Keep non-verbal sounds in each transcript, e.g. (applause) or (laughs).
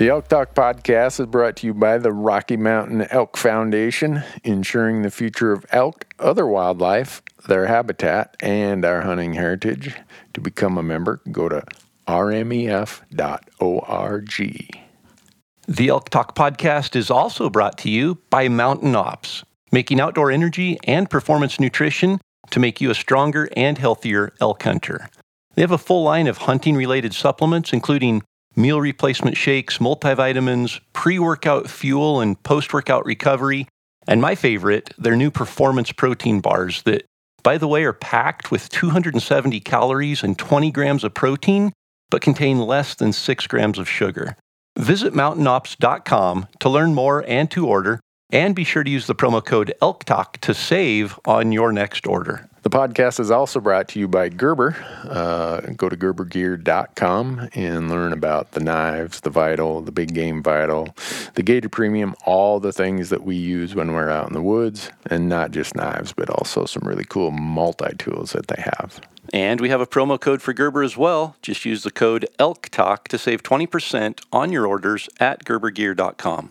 The Elk Talk podcast is brought to you by the Rocky Mountain Elk Foundation, ensuring the future of elk, other wildlife, their habitat, and our hunting heritage. To become a member, go to rmef.org. The Elk Talk podcast is also brought to you by Mountain Ops, making outdoor energy and performance nutrition to make you a stronger and healthier elk hunter. They have a full line of hunting related supplements, including meal replacement shakes, multivitamins, pre workout fuel, and post workout recovery. And my favorite, their new performance protein bars that, by the way, are packed with 270 calories and 20 grams of protein, but contain less than 6 grams of sugar. Visit mountainops.com to learn more and to order, and be sure to use the promo code ELKTALK to save on your next order. The podcast is also brought to you by Gerber. Uh, go to gerbergear.com and learn about the knives, the Vital, the Big Game Vital, the Gator Premium, all the things that we use when we're out in the woods, and not just knives, but also some really cool multi tools that they have. And we have a promo code for Gerber as well. Just use the code ELKTALK to save 20% on your orders at gerbergear.com.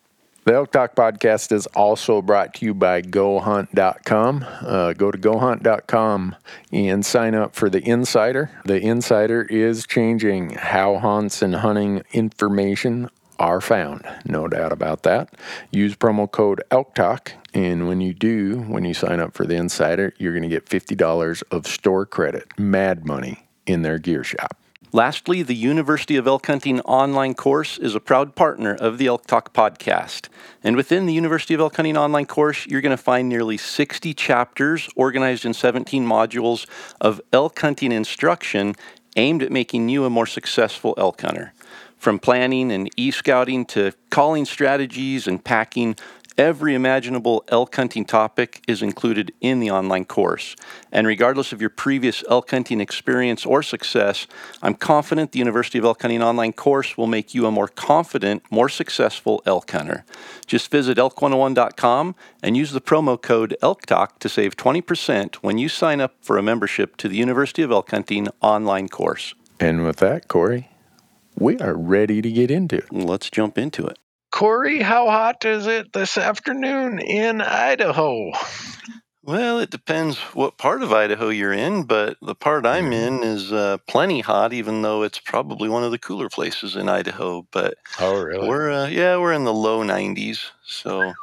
The Elk Talk podcast is also brought to you by GoHunt.com. Uh, go to GoHunt.com and sign up for the Insider. The Insider is changing how hunts and hunting information are found. No doubt about that. Use promo code ELKTALK, and when you do, when you sign up for the Insider, you're going to get $50 of store credit, mad money, in their gear shop. Lastly, the University of Elk Hunting online course is a proud partner of the Elk Talk podcast. And within the University of Elk Hunting online course, you're going to find nearly 60 chapters organized in 17 modules of elk hunting instruction aimed at making you a more successful elk hunter. From planning and e scouting to calling strategies and packing, every imaginable elk hunting topic is included in the online course. And regardless of your previous elk hunting experience or success, I'm confident the University of Elk Hunting online course will make you a more confident, more successful elk hunter. Just visit elk101.com and use the promo code ELKTALK to save 20% when you sign up for a membership to the University of Elk Hunting online course. And with that, Corey, we are ready to get into it. Let's jump into it. Corey, how hot is it this afternoon in Idaho? Well, it depends what part of Idaho you're in, but the part I'm in is uh, plenty hot, even though it's probably one of the cooler places in Idaho. But Oh, really? we're uh, yeah, we're in the low 90s, so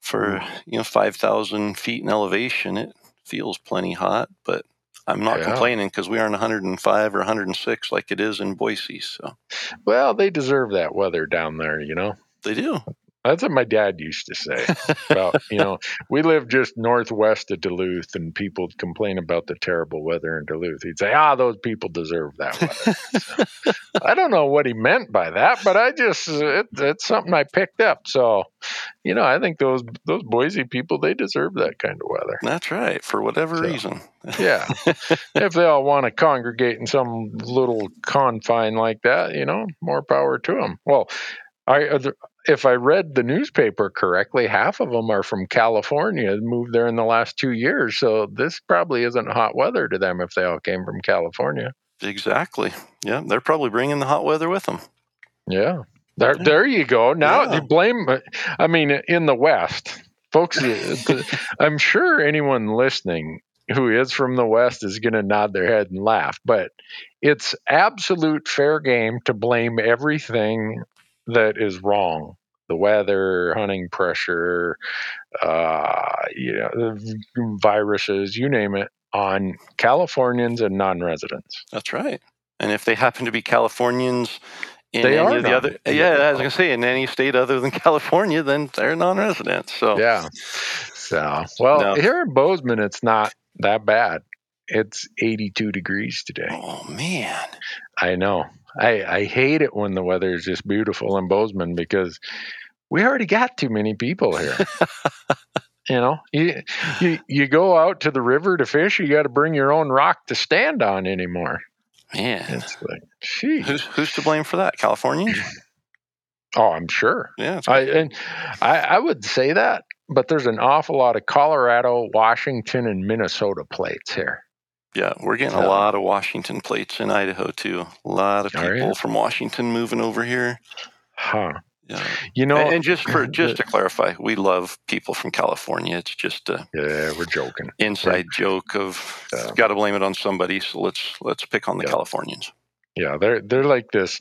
for you know 5,000 feet in elevation, it feels plenty hot. But I'm not Yeah. complaining because we aren't 105 or 106 like it is in Boise. So Well, they deserve that weather down there, you know. They do. That's what my dad used to say. About you know, we live just northwest of Duluth, and people complain about the terrible weather in Duluth. He'd say, "Ah, those people deserve that weather." So, I don't know what he meant by that, but I just it, it's something I picked up. So, you know, I think those those Boise people they deserve that kind of weather. That's right, for whatever So, reason. Yeah, if they all want to congregate in some little confine like that, you know, more power to them. Well, I if I read the newspaper correctly, half of them are from California, moved there in the last two years. So this probably isn't hot weather to them if they all came from California. Exactly. Yeah, they're probably bringing the hot weather with them. Yeah, there, there you go. Now Yeah. you blame. I mean, in the West, folks, uh, I'm sure anyone listening who is from the West is going to nod their head and laugh, but it's absolute fair game to blame everything that is wrong the weather, hunting pressure, uh, you know, viruses, you name it, on Californians and non residents. That's right. And if they happen to be Californians in They any are of the other, yeah, as I was gonna say in any state other than (laughs) California, then they're non-residents. So Yeah. So, well, No. here in Bozeman, it's not that bad. It's 82 degrees today. oh man, I know. I, I hate it when the weather is just beautiful in Bozeman because we already got too many people here. you know, you, you you go out to the river to fish, you got to bring your own rock to stand on anymore. man, It's like, gee. who's who's to blame for that? Californians? Oh, I'm sure. Yeah, I and I, I would say that, but there's an awful lot of Colorado, Washington, and Minnesota plates here. Yeah. We're getting a lot of Washington plates in Idaho too. A lot of people ya? from Washington moving over here. Huh. Yeah. You know, and, and just for (clears throat) just to clarify, we love people from California. It's just a yeah, we're joking. inside (laughs) joke of Yeah. got to blame it on somebody. So let's let's pick on the Yeah. Californians. Yeah, they're they're like this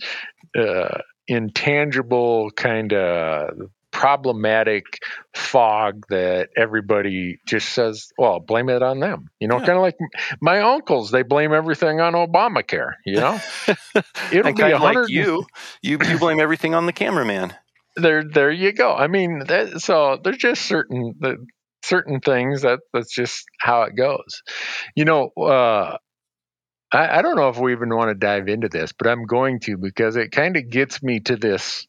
uh, intangible kind of problematic fog that everybody just says, "Well, blame it on them." You know, Yeah. kind of like my uncles. They blame everything on Obamacare. You know, (laughs) it'll be kind a of like you, you you blame everything on the cameraman. There, there you go. I mean, that, so there's just certain the, certain things that that's just how it goes. You know, uh, I, I don't know if we even want to dive into this, but I'm going to because it kind of gets me to this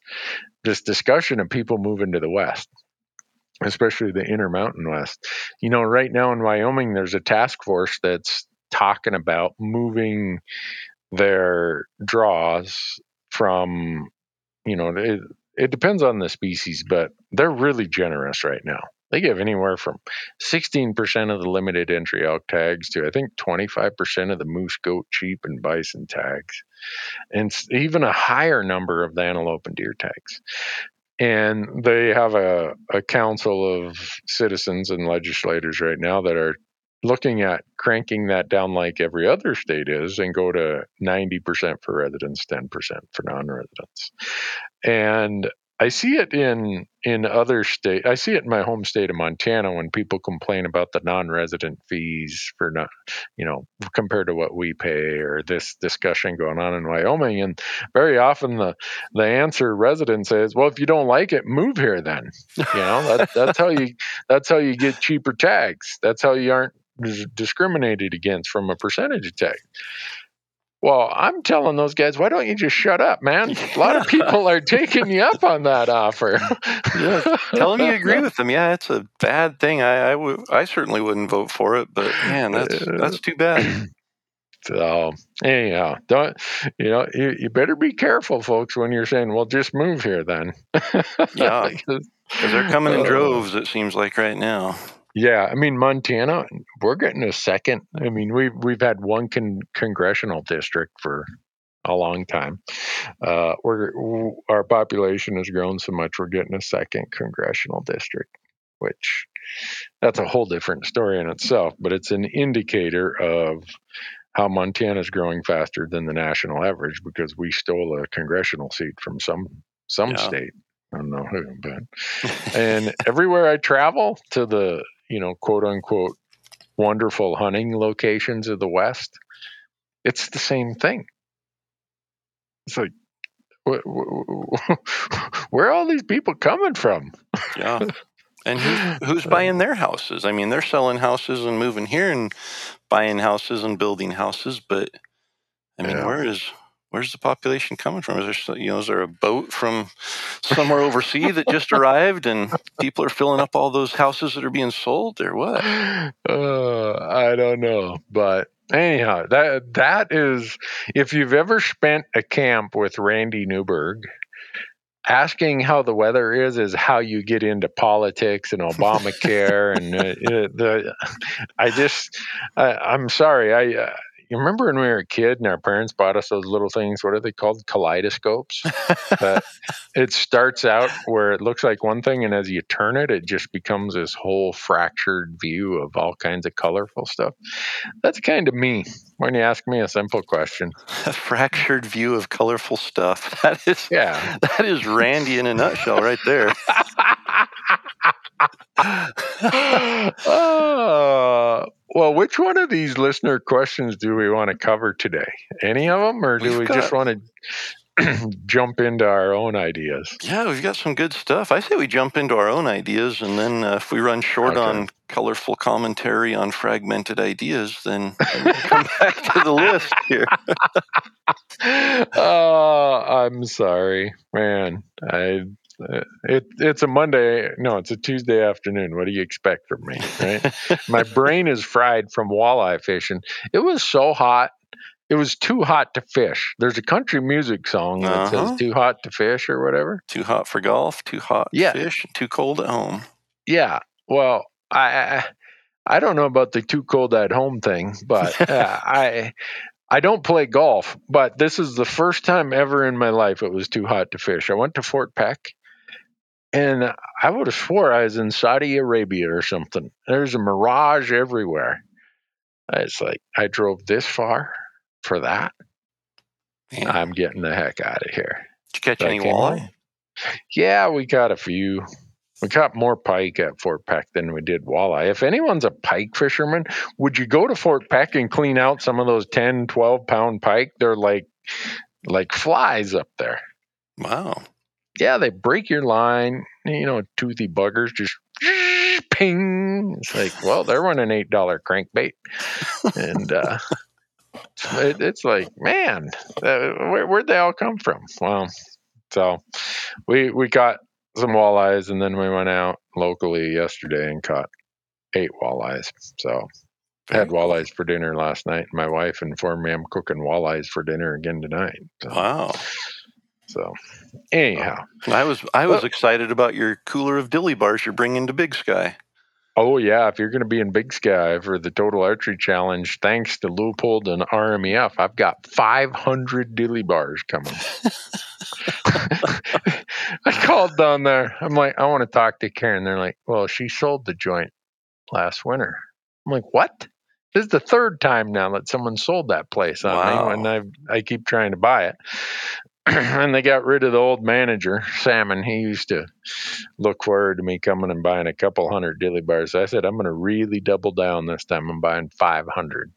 this discussion of people moving to the west, especially the Intermountain West. You know, right now in Wyoming, there's a task force that's talking about moving their draws from, you know, it, it depends on the species, but they're really generous right now. They give anywhere from 16% of the limited entry elk tags to I think 25% of the moose, goat, sheep, and bison tags, and even a higher number of the antelope and deer tags. And they have a, a council of citizens and legislators right now that are looking at cranking that down like every other state is and go to 90% for residents, 10% for non residents. And I see it in in other state. I see it in my home state of Montana when people complain about the non-resident fees for not, you know, compared to what we pay, or this discussion going on in Wyoming. And very often the the answer residents is, well, if you don't like it, move here. Then you know that, (laughs) that's how you that's how you get cheaper tags. That's how you aren't discriminated against from a percentage tag. Well, I'm telling those guys, why don't you just shut up, man? A lot of people are taking you up on that offer. (laughs) Yeah, Tell them you agree with them. Yeah, it's a bad thing. I I certainly wouldn't vote for it, but man, that's that's too bad. So anyhow, don't you know? You, you better be careful, folks, when you're saying, "Well, just move here." Then, Yeah. (laughs) Because- Because they're coming in Uh, droves. It seems like right now. Yeah, I mean Montana, we're getting a second. I mean we've we've had one con- congressional district for a long time. Uh, we're our population has grown so much, we're getting a second congressional district, which that's a whole different story in itself. But it's an indicator of how Montana is growing faster than the national average because we stole a congressional seat from some some Yeah. state. I don't know who, but (laughs) and everywhere I travel to the you know quote unquote wonderful hunting locations of the West, it's the same thing. It's like wh- wh- (laughs) where are all these people coming from? Yeah. (laughs) And who, who's buying their houses? I mean, they're selling houses and moving here and buying houses and building houses, but I mean, Yeah. where is where's the population coming from? Is there you know is there a boat from somewhere overseas that just (laughs) arrived and people are filling up all those houses that are being sold or what? Uh, I don't know, but anyhow, that that is if you've ever spent a camp with Randy Newberg, asking how the weather is is how you get into politics and (laughs) Obamacare and uh, the. I just, I, I'm sorry, I. Uh, you remember when we were a kid and our parents bought us those little things? What are they called? Kaleidoscopes. that it starts out where it looks like one thing, and as you turn it, it just becomes this whole fractured view of all kinds of colorful stuff. That's kind of me when you ask me a simple question. (laughs) A fractured view of colorful stuff. (laughs) That is Yeah. that is Randy in a nutshell right there. (laughs) uh, well, which one of these listener questions do we want to cover today? Any of them, or do We've we just want (clears throat) to jump into our own ideas? Yeah, we've got some good stuff. I say we jump into our own ideas, and then uh, if we run short Okay. on colorful commentary on fragmented ideas, then, (laughs) come back to the list here. (laughs) oh, I'm sorry, man. I it it's a Monday. No, it's a Tuesday afternoon. What do you expect from me, right? (laughs) My brain is fried from walleye fishing. It was so hot. It was too hot to fish. There's a country music song that Uh-huh. says "too hot to fish" or whatever. Too hot for golf, too hot Yeah. to fish, too cold at home. Yeah. Well, I I, I don't know about the too cold at home thing, but uh, (laughs) I I don't play golf. But this is the first time ever in my life it was too hot to fish. I went to Fort Peck, and I would have swore I was in Saudi Arabia or something. There's a mirage everywhere. It's like I drove this far for that. Man, I'm getting the heck out of here. did you catch any walleye? Yeah, we got a few. We caught more pike at Fort Peck than we did walleye. If anyone's a pike fisherman, would you go to Fort Peck and clean out some of those 10, 12 pound pike? They're like like flies up there. Wow. Yeah, they break your line, you know, toothy buggers just (laughs) ping. It's like, well, they're running eight dollar crankbait. And uh it, it's like, man, uh, where, where'd they all come from? Well, so we we caught some walleyes, and then we went out locally yesterday and caught eight walleyes. So had walleyes for dinner last night. My wife informed me I'm cooking walleyes for dinner again tonight. So, Wow. So oh, anyhow, I was I was Well- excited about your cooler of dilly bars you're bringing to Big Sky. oh yeah, if you're going to be in Big Sky for the Total Archery Challenge, thanks to Leupold and RMEF, I've got 500 dilly bars coming. (laughs) I called down there. I'm like, I want to talk to Karen. They're like, well, she sold the joint last winter. I'm like, what? This is the third time now that someone sold that place on Wow. me, and I I keep trying to buy it. (clears throat) and they got rid of the old manager, Salmon. He used to look forward to me coming and buying a couple hundred dilly bars. I said, I'm going to really double down this time. I'm buying 500.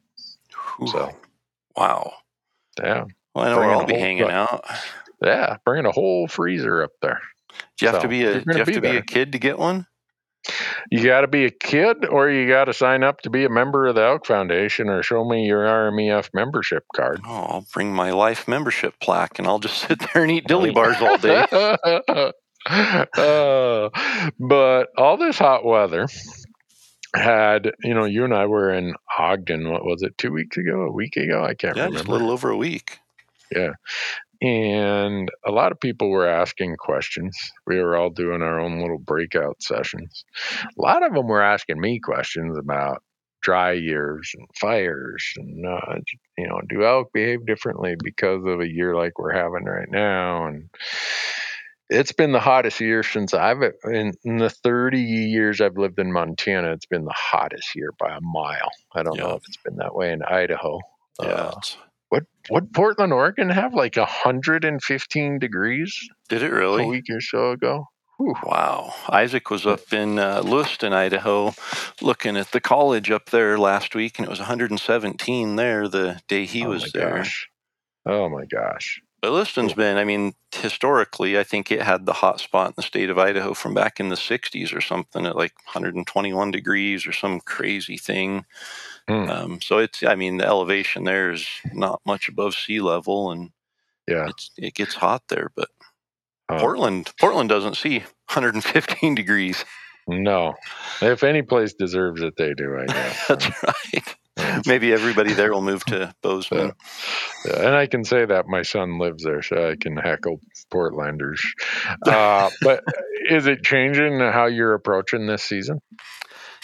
Whew. So, wow. yeah, Well, I know bring where in I'll a be hanging truck. out. yeah, bringing a whole freezer up there. Do you have So, to be a do you have to be there. a kid to get one? You got to be a kid, or you got to sign up to be a member of the Elk Foundation, or show me your RMEF membership card. Oh, I'll bring my life membership plaque and I'll just (laughs) sit there and eat dilly bars all day. Uh, (laughs) but all this hot weather had, you know, you and I were in Ogden. What was it? Two weeks ago? A week ago? I can't yeah, remember. a little over a week. And a lot of people were asking questions. We were all doing our own little breakout sessions. A lot of them were asking me questions about dry years and fires and uh, you know do elk behave differently because of a year like we're having right now and it's been the hottest year since I've in, in the 30 years I've lived in Montana. It's been the hottest year by a mile. I don't know if it's been that way in Idaho. Yeah. Uh, it's- what what Portland, Oregon have like 115 degrees Did it really? a week or so ago? Whew. Wow. Isaac was up in uh, Lewiston, Idaho, looking at the college up there last week, and it was 117 there the day he oh was my there. gosh. Oh my gosh. But Lewiston's been, I mean, historically, I think it had the hot spot in the state of Idaho from back in the 60s or something at like 121 degrees or some crazy thing. Hmm. Um, so it's, I mean, the elevation there is not much above sea level, and Yeah. it's, it gets hot there. But Uh, Portland, Portland doesn't see 115 degrees. No. If any place deserves it, they do, I guess. (laughs) That's right. (laughs) Maybe everybody there will move to (laughs) Bozeman. Yeah, and I can say that my son lives there, so I can heckle Portlanders. Uh, but is it changing how you're approaching this season?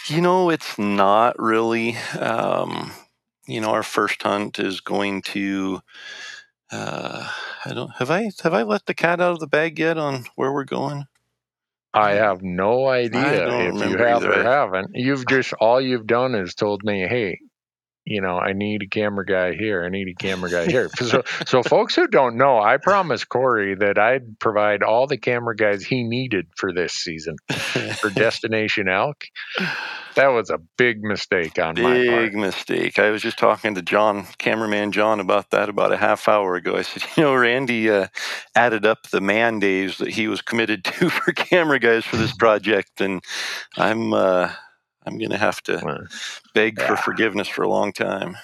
You know, it's not really. Um, you know, our first hunt is going to. Uh, I don't have I have I let the cat out of the bag yet on where we're going. I have no idea if you have or haven't. You've just all you've done is told me, "Hey, you know, I need a camera guy here. I need a camera guy here." (laughs) so, so folks who don't know, I promised Corey that I'd provide all the camera guys he needed for this season for (laughs) Destination Elk. That was a big mistake on my part. Big mistake. I was just talking to John, cameraman John, about that about a half hour ago. I said, (laughs) you know, Randy uh, added up the man days that he was committed to for camera guys for this project, and I'm uh, I'm gonna have to Well, beg for forgiveness for a long time.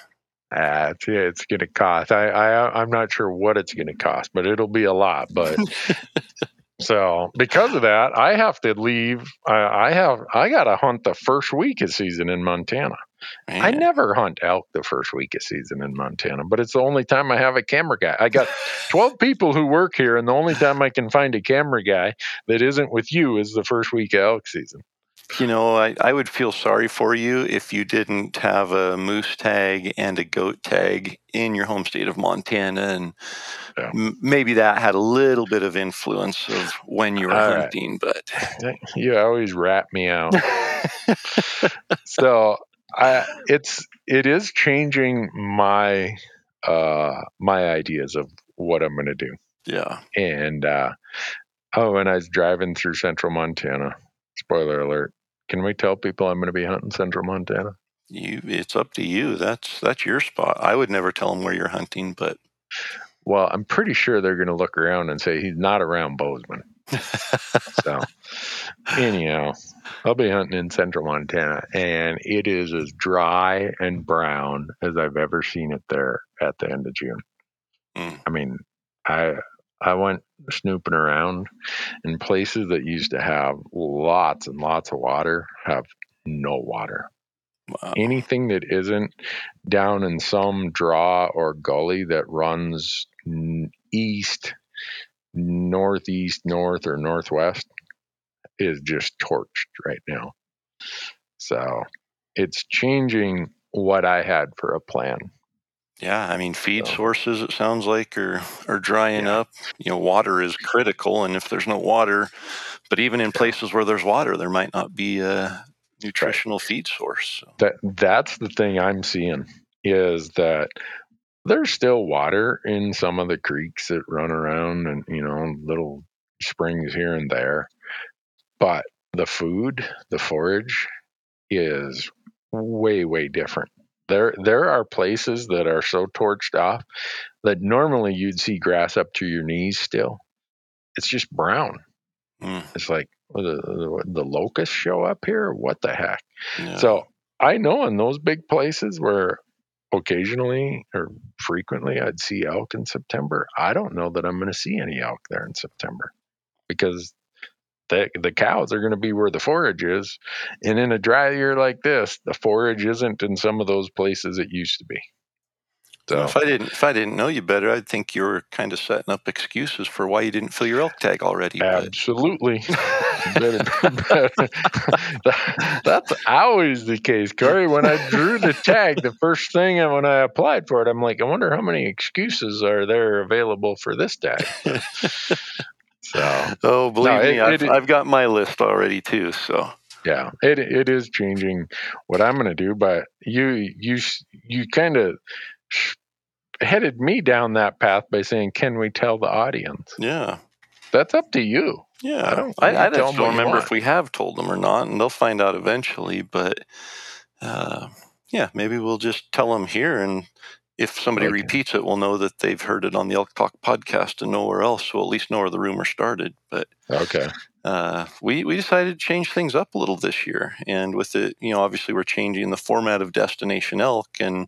Ah, it's, yeah, it's going to cost. I, I, I'm not sure what it's going to cost, but it'll be a lot. But (laughs) so because of that, I have to leave. I, I have, I got to hunt the first week of season in Montana. I never hunt elk the first week of season in Montana, but it's the only time I have a camera guy. I got 12 (laughs) people who work here, and the only time I can find a camera guy that isn't with you is the first week of elk season. You know, I, I would feel sorry for you if you didn't have a moose tag and a goat tag in your home state of Montana, and Yeah. m- maybe that had a little bit of influence of when you were All right. hunting. But You always rat me out. (laughs) so I it's it is changing my uh my ideas of what I'm gonna do. yeah, And uh oh and I was driving through central Montana, spoiler alert, can we tell people I'm gonna be hunting central Montana? you it's up to you. That's that's your spot. I would never tell them where you're hunting, but Well, I'm pretty sure they're gonna look around and say he's not around Bozeman. So anyhow, I'll be hunting in central Montana and it is as dry and brown as I've ever seen it there at the end of June. Mm. I mean, I I went snooping around in places that used to have lots and lots of water have no water. wow. Anything that isn't down in some draw or gully that runs east, northeast, north, or northwest is just torched right now. So it's changing what I had for a plan. Yeah, I mean, feed So- sources. It sounds like are are drying Yeah. up. You know, water is critical, and if there's no water, but even in places where there's water, there might not be a nutritional feed source. So. That that's the thing I'm seeing is that there's still water in some of the creeks that run around and you know little springs here and there but the food the forage is way way different there there are places that are so torched off that normally you'd see grass up to your knees still. It's just brown. Mm, it's like the, the, the locusts show up here? What the heck? Yeah. so I know in those big places where occasionally or frequently I'd see elk in September, I don't know that I'm going to see any elk there in September because the the cows are going to be where the forage is, and in a dry year like this, the forage isn't in some of those places it used to be. So if I didn't if I didn't know you better, I'd think you were kind of setting up excuses for why you didn't fill your elk tag already. Absolutely. (laughs) Better- better- (laughs) That's always the case, Corey. When I drew the tag, the first thing and when I applied for it, I'm like, I wonder how many excuses are there available for this tag. (laughs) So oh, believe No, it- me, I've, it- I've got my list already too. So yeah, it it is changing what I'm going to do. But you you you kind of headed me down that path by saying, "Can we tell the audience?" yeah, That's up to you. yeah. I don't- I, I tell 'em just don't remember if we have told them or not, and they'll find out eventually. But uh, yeah, maybe we'll just tell them here and if somebody Okay. repeats it, we'll know that they've heard it on the Elk Talk podcast and nowhere else. We'll at least know where the rumor started. But Okay. uh, we we decided to change things up a little this year, and with it, you know, obviously we're changing the format of Destination Elk, and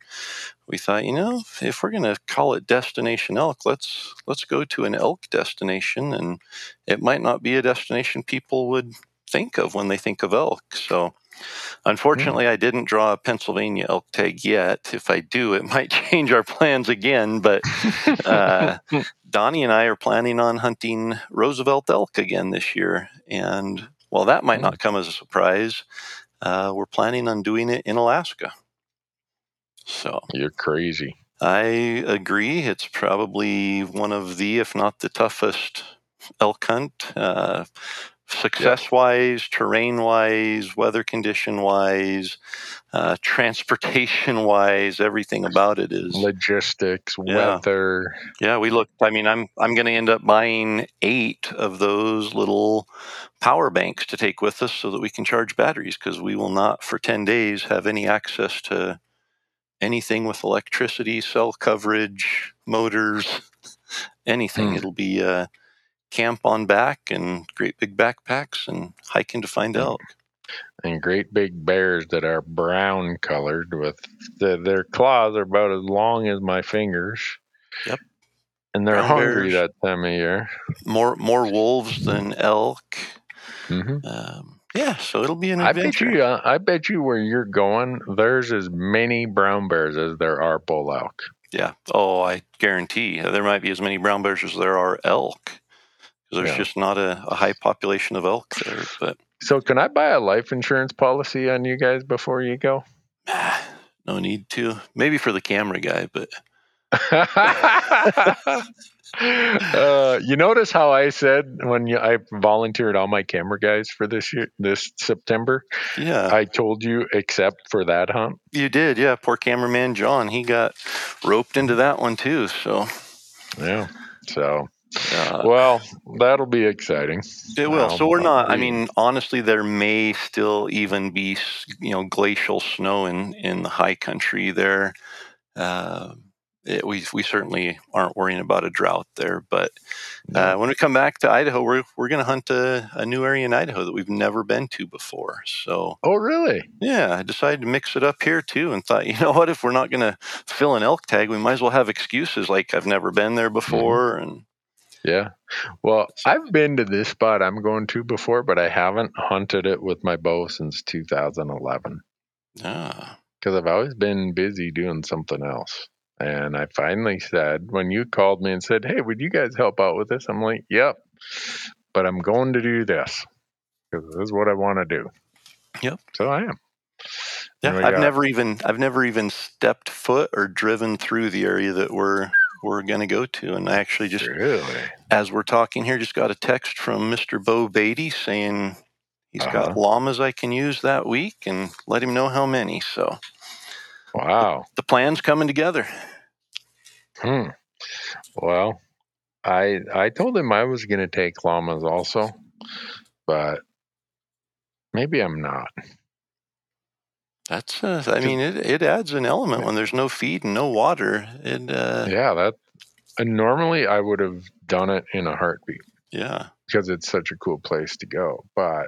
we thought, you know, if we're going to call it Destination Elk, let's let's go to an elk destination, and it might not be a destination people would think of when they think of elk. So. Unfortunately, I didn't draw a Pennsylvania elk tag yet. If I do, it (laughs) might change our plans again. But uh, (laughs) Donnie and I are planning on hunting Roosevelt elk again this year. And while that might not come as a surprise, uh, we're planning on doing it in Alaska. So You're crazy. I agree. It's probably one of the, if not the toughest elk hunt. Uh, Success wise, terrain wise, weather condition wise, uh, transportation wise, everything about it is Logistics, Yeah. weather. Yeah, we looked. I mean, I'm I'm going to end up buying eight of those little power banks to take with us so that we can charge batteries because we will not for ten days have any access to anything with electricity, cell coverage, motors, (laughs) anything. Hmm. It'll be uh, camp on back and great big backpacks and hiking to find elk. and great big bears that are brown colored with the, their claws are about as long as my fingers. Yep. And they're Brown hungry bears. that time of year. More more wolves than elk. hmm Um, yeah, so it'll be an adventure. I bet you. Uh, I bet you where you're going, there's as many brown bears as there are bull elk. Yeah. Oh, I guarantee there might be as many brown bears as there are elk. 'Cause There's Yeah. just not a, a high population of elk there. But So, can I buy a life insurance policy on you guys before you go? no need to. Maybe for the camera guy, but (laughs) uh, you notice how I said when you, I volunteered all my camera guys for this year, this September, yeah, I told you except for that hunt. you did. Yeah, poor cameraman John, he got roped into that one too. So Yeah. So, uh, well, that'll be exciting. it will. um, So we're not. I mean, honestly, there may still even be you know glacial snow in in the high country there. Uh, it, we we certainly aren't worrying about a drought there, but Uh, when we come back to Idaho, we're we're going to hunt a, a new area in Idaho that we've never been to before. So Oh, really? yeah, I decided to mix it up here too, and thought, you (laughs) know what, if we're not going to fill an elk tag, we might as well have excuses like I've never been there before, and Yeah. Well, I've been to this spot I'm going to before, but I haven't hunted it with my bow since 2011 ah, because I've always been busy doing something else. And I finally said, when you called me and said, Hey, would you guys help out with this? I'm like, Yep. But I'm going to do this because this is what I want to do. Yep. So I am. yeah, I've got- never even I've never even stepped foot or driven through the area that we're we're going to go to, and I actually just Really? as we're talking here, just got a text from Mr. Bo Beatty saying he's Uh-huh. got llamas I can use that week and let him know how many. So Wow. the plan's coming together. Hmm. Well, I I told him I was going to take llamas also, but maybe I'm not. That's, uh, I mean, it, it adds an element when there's no feed and no water. It, uh, Yeah, that. And normally I would have done it in a heartbeat yeah. because it's such a cool place to go, but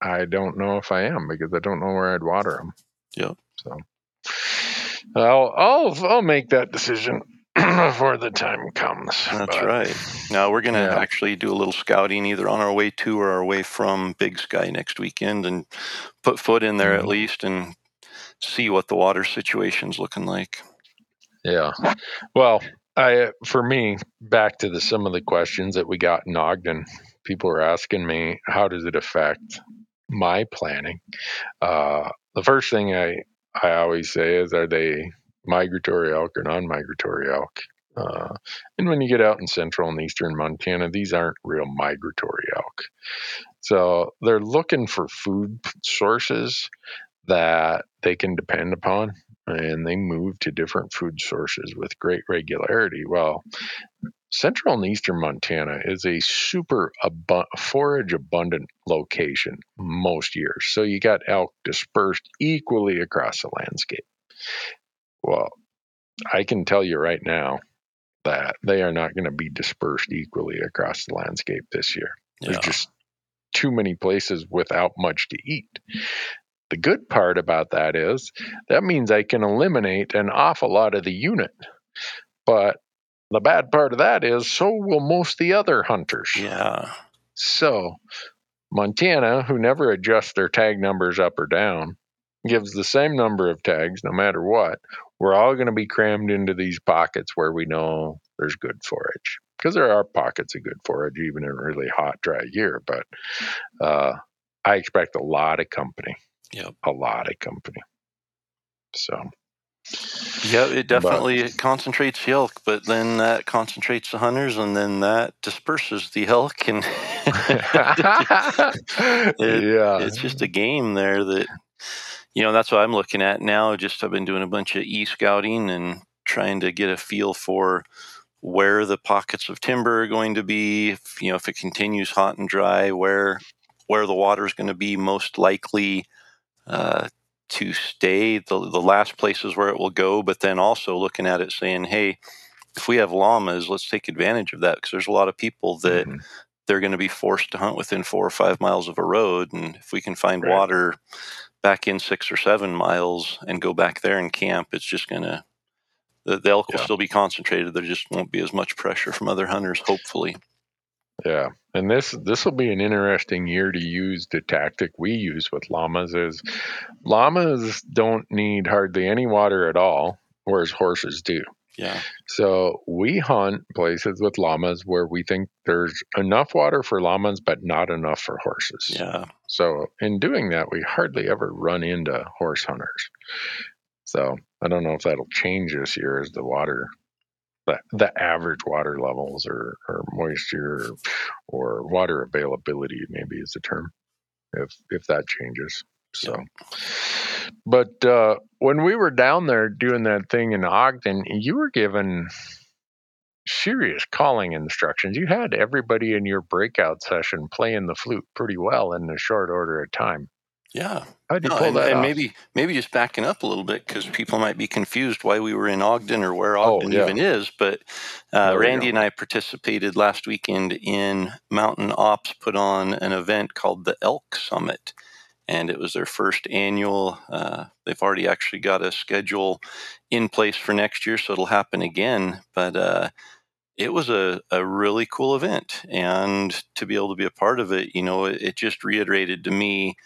I don't know if I am because I don't know where I'd water them. Yep. So I'll I'll I'll make that decision (clears throat) before the time comes. That's but- right. Now we're going to Yeah. actually do a little scouting either on our way to or our way from Big Sky next weekend and put foot in there at Mhm. least and see what the water situation's looking like. Yeah. Well, I for me, back to the some of the questions that we got in Ogden. People were asking me, how does it affect my planning? Uh, the first thing I I always say is, are they migratory elk or non-migratory elk? Uh, and when you get out in central and eastern Montana, these aren't real migratory elk. So they're looking for food sources that they can depend upon and they move to different food sources with great regularity. Well, central and eastern Montana is a super abu- forage abundant location most years. So you got elk dispersed equally across the landscape. Well, I can tell you right now that they are not going to be dispersed equally across the landscape this year. Yeah. There's just too many places without much to eat. The good part about that is that means I can eliminate an awful lot of the unit. But the bad part of that is so will most of the other hunters. Yeah. So Montana, who never adjusts their tag numbers up or down, gives the same number of tags no matter what. We're all going to be crammed into these pockets where we know there's good forage. Because there are pockets of good forage even in a really hot, dry year. But uh, I expect a lot of company. Yep. A lot of company. So Yeah, it definitely concentrates the elk, but then that concentrates the hunters, and then that disperses the elk, and (laughs) (laughs) It- yeah. it's just a game there that you know that's what i'm looking at now just i've been doing a bunch of e-scouting and trying to get a feel for where the pockets of timber are going to be if, you know if it continues hot and dry where where the water is going to be most likely uh, to stay the, the last places where it will go but then also looking at it saying hey if we have llamas let's take advantage of that because there's a lot of people that Mhm. they're going to be forced to hunt within four or five miles of a road. And if we can find Right. water back in six or seven miles and go back there and camp, it's just going to, the, the elk will still be concentrated. There just won't be as much pressure from other hunters, hopefully. Yeah, and this this will be an interesting year to use the tactic we use with llamas. Is llamas don't need hardly any water at all, whereas horses do. Yeah. So we hunt places with llamas where we think there's enough water for llamas, but not enough for horses. Yeah. So in doing that, we hardly ever run into horse hunters. So I don't know if that'll change this year as the water, the, the average water levels or, or moisture or, or water availability maybe is the term, if if that changes. So, but uh, when we were down there doing that thing in Ogden, you were given serious calling instructions. You had everybody in your breakout session playing the flute pretty well in a short order of time. Yeah. How'd you No, pull and, that and off? maybe maybe just backing up a little bit because people might be confused why we were in Ogden or where Oh, Ogden yeah. even is. But uh, Randy and I participated last weekend in Mountain Ops put on an event called the Elk Summit, and it was their first annual. Uh, they've already actually got a schedule in place for next year, so it'll happen again. But uh, it was a, a really cool event, and to be able to be a part of it, you know, it, it just reiterated to me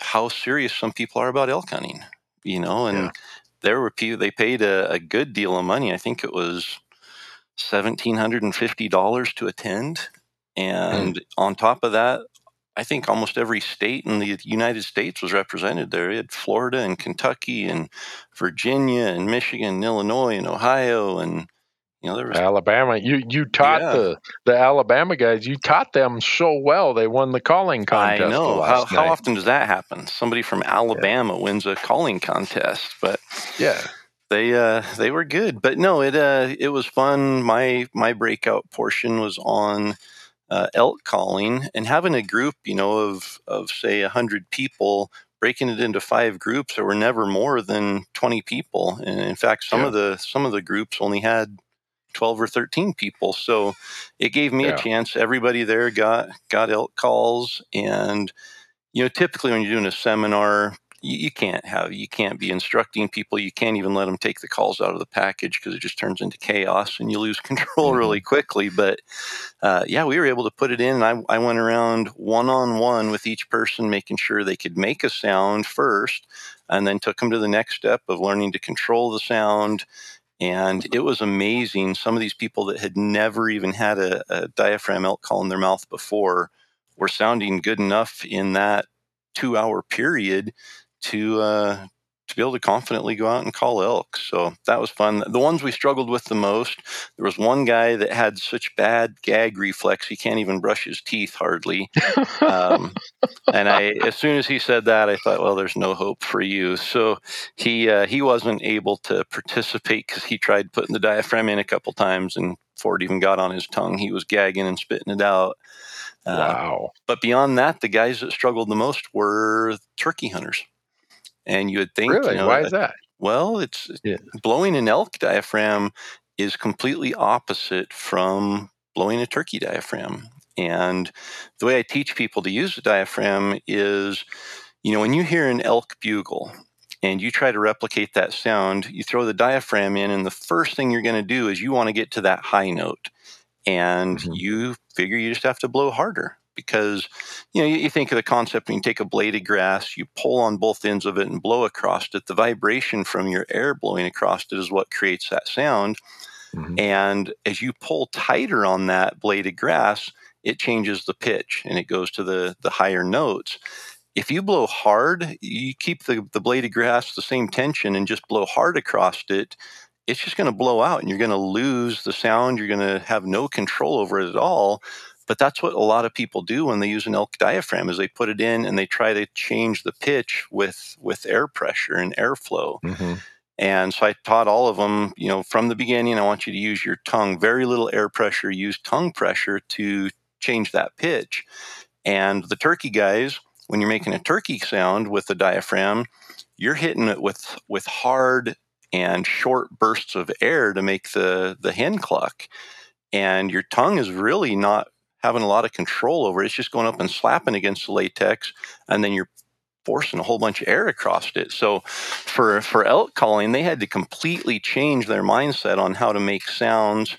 how serious some people are about elk hunting, you know, and Yeah. there were people they paid a, a good deal of money. I think it was seventeen hundred and fifty dollars to attend, and on top of that, I think almost every state in the United States was represented there. You had Florida and Kentucky and Virginia and Michigan and Illinois and Ohio and you know there was Alabama. You you taught Yeah. the the Alabama guys. You taught them so well. They won the calling contest. I know. How, Last how night. often does that happen? Somebody from Alabama wins a calling contest, but Yeah. they uh, they were good. But no, it uh, it was fun. My my breakout portion was on uh, elk calling and having a group, you know, of of say a hundred people. Breaking it into five groups, there were never more than twenty people, and in fact, some Yeah. of the some of the groups only had 12 or 13 people so it gave me Yeah. a chance everybody there got got elk calls and you know typically when you're doing a seminar you, you can't have you can't be instructing people. You can't even let them take the calls out of the package because it just turns into chaos and you lose (laughs) control Mhm. really quickly. But uh, yeah we were able to put it in. And I, I went around one-on-one with each person making sure they could make a sound first and then took them to the next step of learning to control the sound. And it was amazing. Some of these people that had never even had a, a diaphragm elk call in their mouth before were sounding good enough in that two hour period to uh, to be able to confidently go out and call elk. So that was fun. The ones we struggled with the most, there was one guy that had such bad gag reflex he can't even brush his teeth hardly. Um, and I, as soon as he said that, I thought, well, there's no hope for you. So he uh, he wasn't able to participate because he tried putting the diaphragm in a couple times, and before it even got on his tongue, he was gagging and spitting it out. Uh, wow. But beyond that, the guys that struggled the most were turkey hunters. And you would think, Really? you know, Why is that? Well, it's Yeah. blowing an elk diaphragm is completely opposite from blowing a turkey diaphragm. And the way I teach people to use the diaphragm is, you know, when you hear an elk bugle and you try to replicate that sound, you throw the diaphragm in, and the first thing you're going to do is you want to get to that high note. And Mhm. you figure you just have to blow harder because, you know, you, you think of the concept when you take a blade of grass, you pull on both ends of it and blow across it. The vibration from your air blowing across it is what creates that sound. Mhm. And as you pull tighter on that blade of grass, it changes the pitch and it goes to the, the higher notes. If you blow hard, you keep the, the blade of grass the same tension and just blow hard across it, it's just going to blow out and you're going to lose the sound. You're going to have no control over it at all. But that's what a lot of people do when they use an elk diaphragm is they put it in and they try to change the pitch with with air pressure and airflow. Mhm. And so I taught all of them, you know, from the beginning, I want you to use your tongue, very little air pressure, use tongue pressure to change that pitch. And the turkey guys, when you're making a turkey sound with the diaphragm, you're hitting it with with hard and short bursts of air to make the the hen cluck. And your tongue is really not having a lot of control over it. It's just going up and slapping against the latex, and then you're forcing a whole bunch of air across it. So for for elk calling, they had to completely change their mindset on how to make sounds.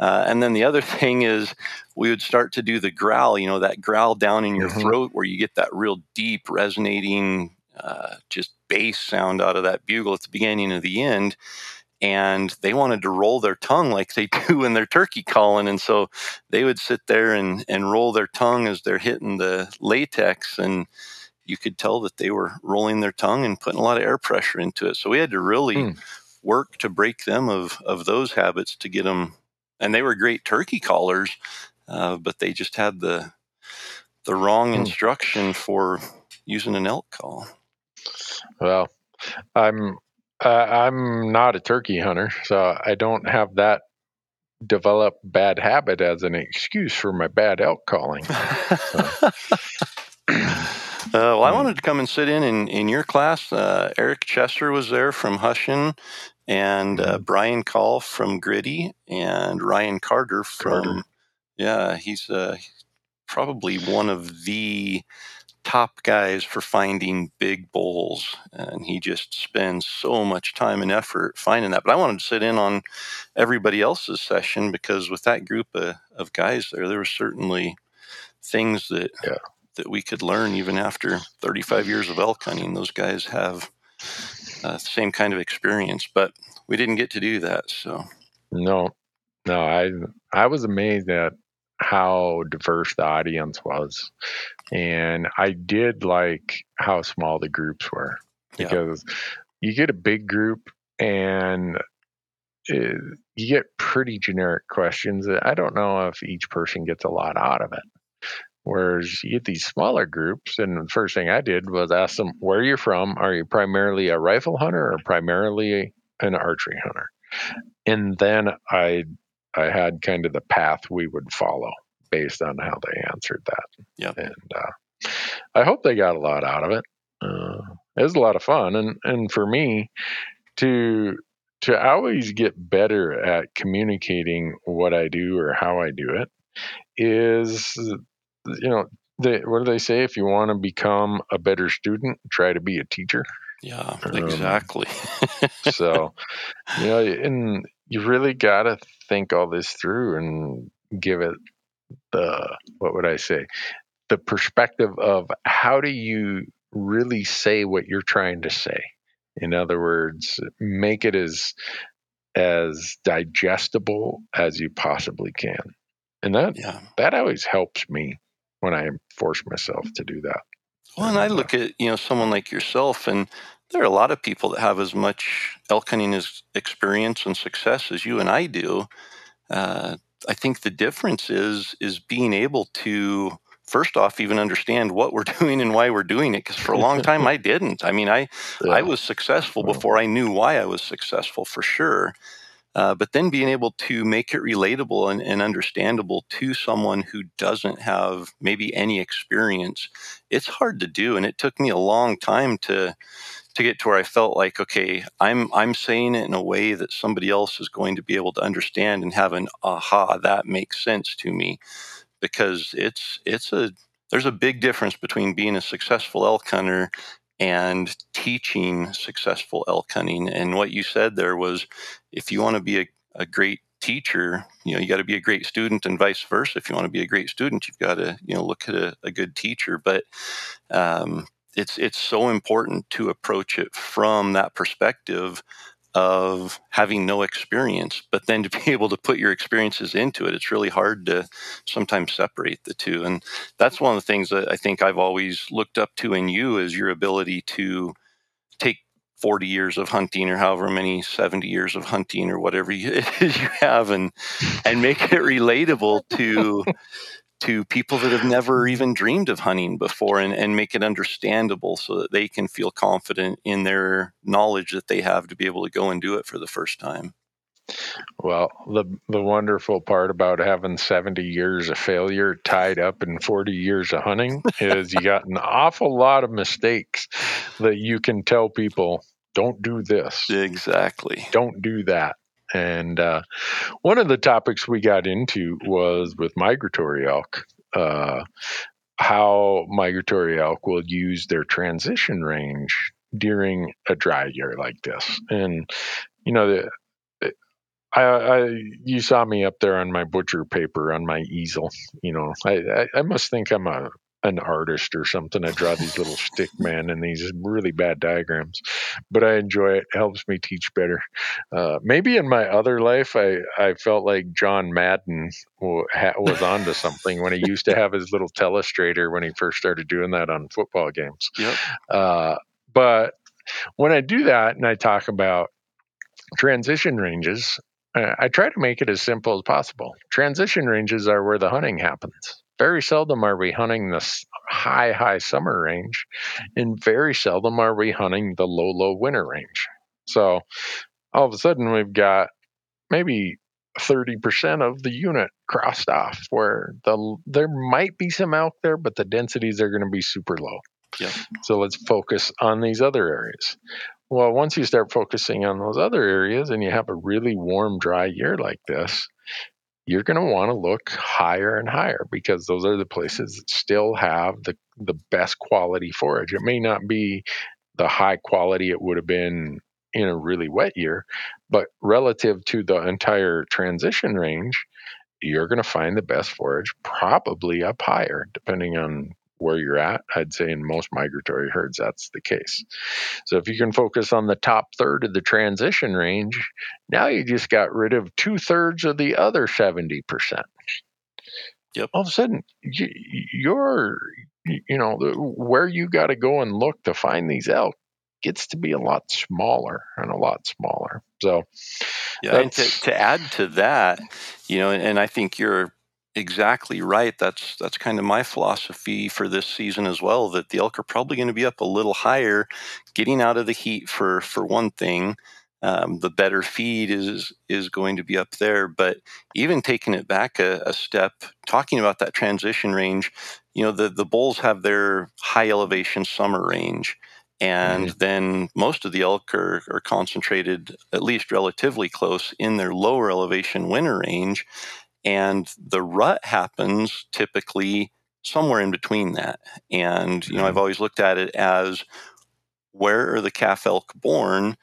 Uh, and then the other (laughs) thing is, we would start to do the growl. You know, that growl down in your Mhm. throat, where you get that real deep, resonating, uh, just bass sound out of that bugle at the beginning and the end. And they wanted to roll their tongue like they (laughs) do in their turkey calling, and so they would sit there and and roll their tongue as they're hitting the latex and you could tell that they were rolling their tongue and putting a lot of air pressure into it. So we had to really Hmm. work to break them of of those habits to get them. And they were great turkey callers, uh, but they just had the the wrong Hmm. instruction for using an elk call. Well, I'm uh, I'm not a turkey hunter, so I don't have that developed bad habit as an excuse for my bad elk calling. (laughs) Uh, well, I wanted to come and sit in in, in your class. Uh, Eric Chester was there from Hushin, and uh, Brian Call from Gritty, and Ryan Carter from. Carter. Yeah, he's uh, probably one of the top guys for finding big bulls, and he just spends so much time and effort finding that. But I wanted to sit in on everybody else's session because with that group of, of guys there, there were certainly things that Yeah. that we could learn even after 35 years of elk hunting. Those guys have uh, the same kind of experience, but we didn't get to do that. So No, no, I I was amazed at how diverse the audience was, and I did like how small the groups were Yeah. because you get a big group and it, you get pretty generic questions. that I don't know if each person gets a lot out of it. Whereas you get these smaller groups, and the first thing I did was ask them, "Where you're from? Are you primarily a rifle hunter or primarily an archery hunter?" And then I I had kind of the path we would follow based on how they answered that. Yeah. And uh, I hope they got a lot out of it. Uh, it was a lot of fun, and and for me to to always get better at communicating what I do or how I do it is you know they, what do they say if you want to become a better student try to be a teacher yeah, Um, exactly. (laughs) so you know and you really got to think all this through and give it the what would i say the perspective of how do you really say what you're trying to say? In other words make it as as digestible as you possibly can. And that yeah. that always helps me when i force myself to do that. Well, and I look at you know someone like yourself, and there are a lot of people that have as much elk hunting as experience and success as you and I do. Uh, I think the difference is is being able to first off even understand what we're (laughs) doing and why we're doing it. Because for a long time (laughs) I didn't. I mean, I I was successful before I knew why I was successful for sure. Uh, but then being able to make it relatable and, and understandable to someone who doesn't have maybe any experience, it's hard to do. And it took me a long time to to get to where I felt like, okay, I'm I'm saying it in a way that somebody else is going to be able to understand and have an aha, that makes sense to me, because it's it's a there's a big difference between being a successful elk hunter and teaching successful elk hunting. And what you said there was, if you want to be a, a great teacher, you know, you got to be a great student and vice versa. If you want to be a great student, you've got to, you know, look at a, a good teacher. But um, it's it's so important to approach it from that perspective of having no experience, but then to be (laughs) able to put your experiences into it, it's really hard to sometimes separate the two. And that's one of the things that I think I've always looked up to in you is your ability to take 40 years of hunting or however many 70 years of hunting or whatever (laughs) is you have and and make it relatable to to people that have never even dreamed of hunting before and, and make it understandable so that they can feel confident in their knowledge that they have to be able to go and do it for the first time. Well, the the wonderful part about having 70 years of failure tied up in 40 years of hunting is you got an awful lot of mistakes that you can tell people don't do this. Exactly. Don't do that. And uh, one of the topics we got into was with migratory elk, uh, how migratory elk will use their transition range during a dry year like this. And, you know, the, I, I, you saw me up there on my butcher paper on my easel. You know, I, I, I must think I'm a an artist or something. I draw these little stick men and these really bad diagrams, but I enjoy it. it helps me teach better. Uh, maybe in my other life, I, I felt like John Madden was onto something when he used to have his little telestrator when he first started doing that on football games. Yep. Uh, but when I do that and I talk about transition ranges, uh, I try to make it as simple as possible. Transition ranges are where the hunting happens very seldom are we hunting this high, high summer range, and very seldom are we hunting the low, low winter range. So all of a sudden, we've got maybe 30% of the unit crossed off where the there might be some elk there, but the densities are going to be super low. Yeah. So let's focus on these other areas. Well, once you start focusing on those other areas and you have a really warm, dry year like this, you're going to want to look higher and higher because those are the places that still have the, the best quality forage. It may not be the high quality it would have been in a really wet year, but relative to the entire transition range, you're going to find the best forage probably up higher, depending on where you're at. I'd say in most migratory herds, that's the case. So if you can focus on the top third of the transition range, now you just got rid of two thirds of the other 70%. Yep. All of a sudden, you're, you know, where you got to go and look to find these elk gets to be a lot smaller and a lot smaller. So, yeah, and to, to add to that, you know, and, and I think you're exactly right. That's that's kind of my philosophy for this season as well. That the elk are probably going to be up a little higher, getting out of the heat for for one thing. Um, the better feed is is going to be up there. But even taking it back a, a, step, talking about that transition range, you know, the the bulls have their high elevation summer range. And mm-hmm. then most of the elk are, are concentrated, at least relatively close, in their lower elevation winter range. And the rut happens typically somewhere in between that. And, you know, I've mm-hmm. always looked at it as where are the calf elk born?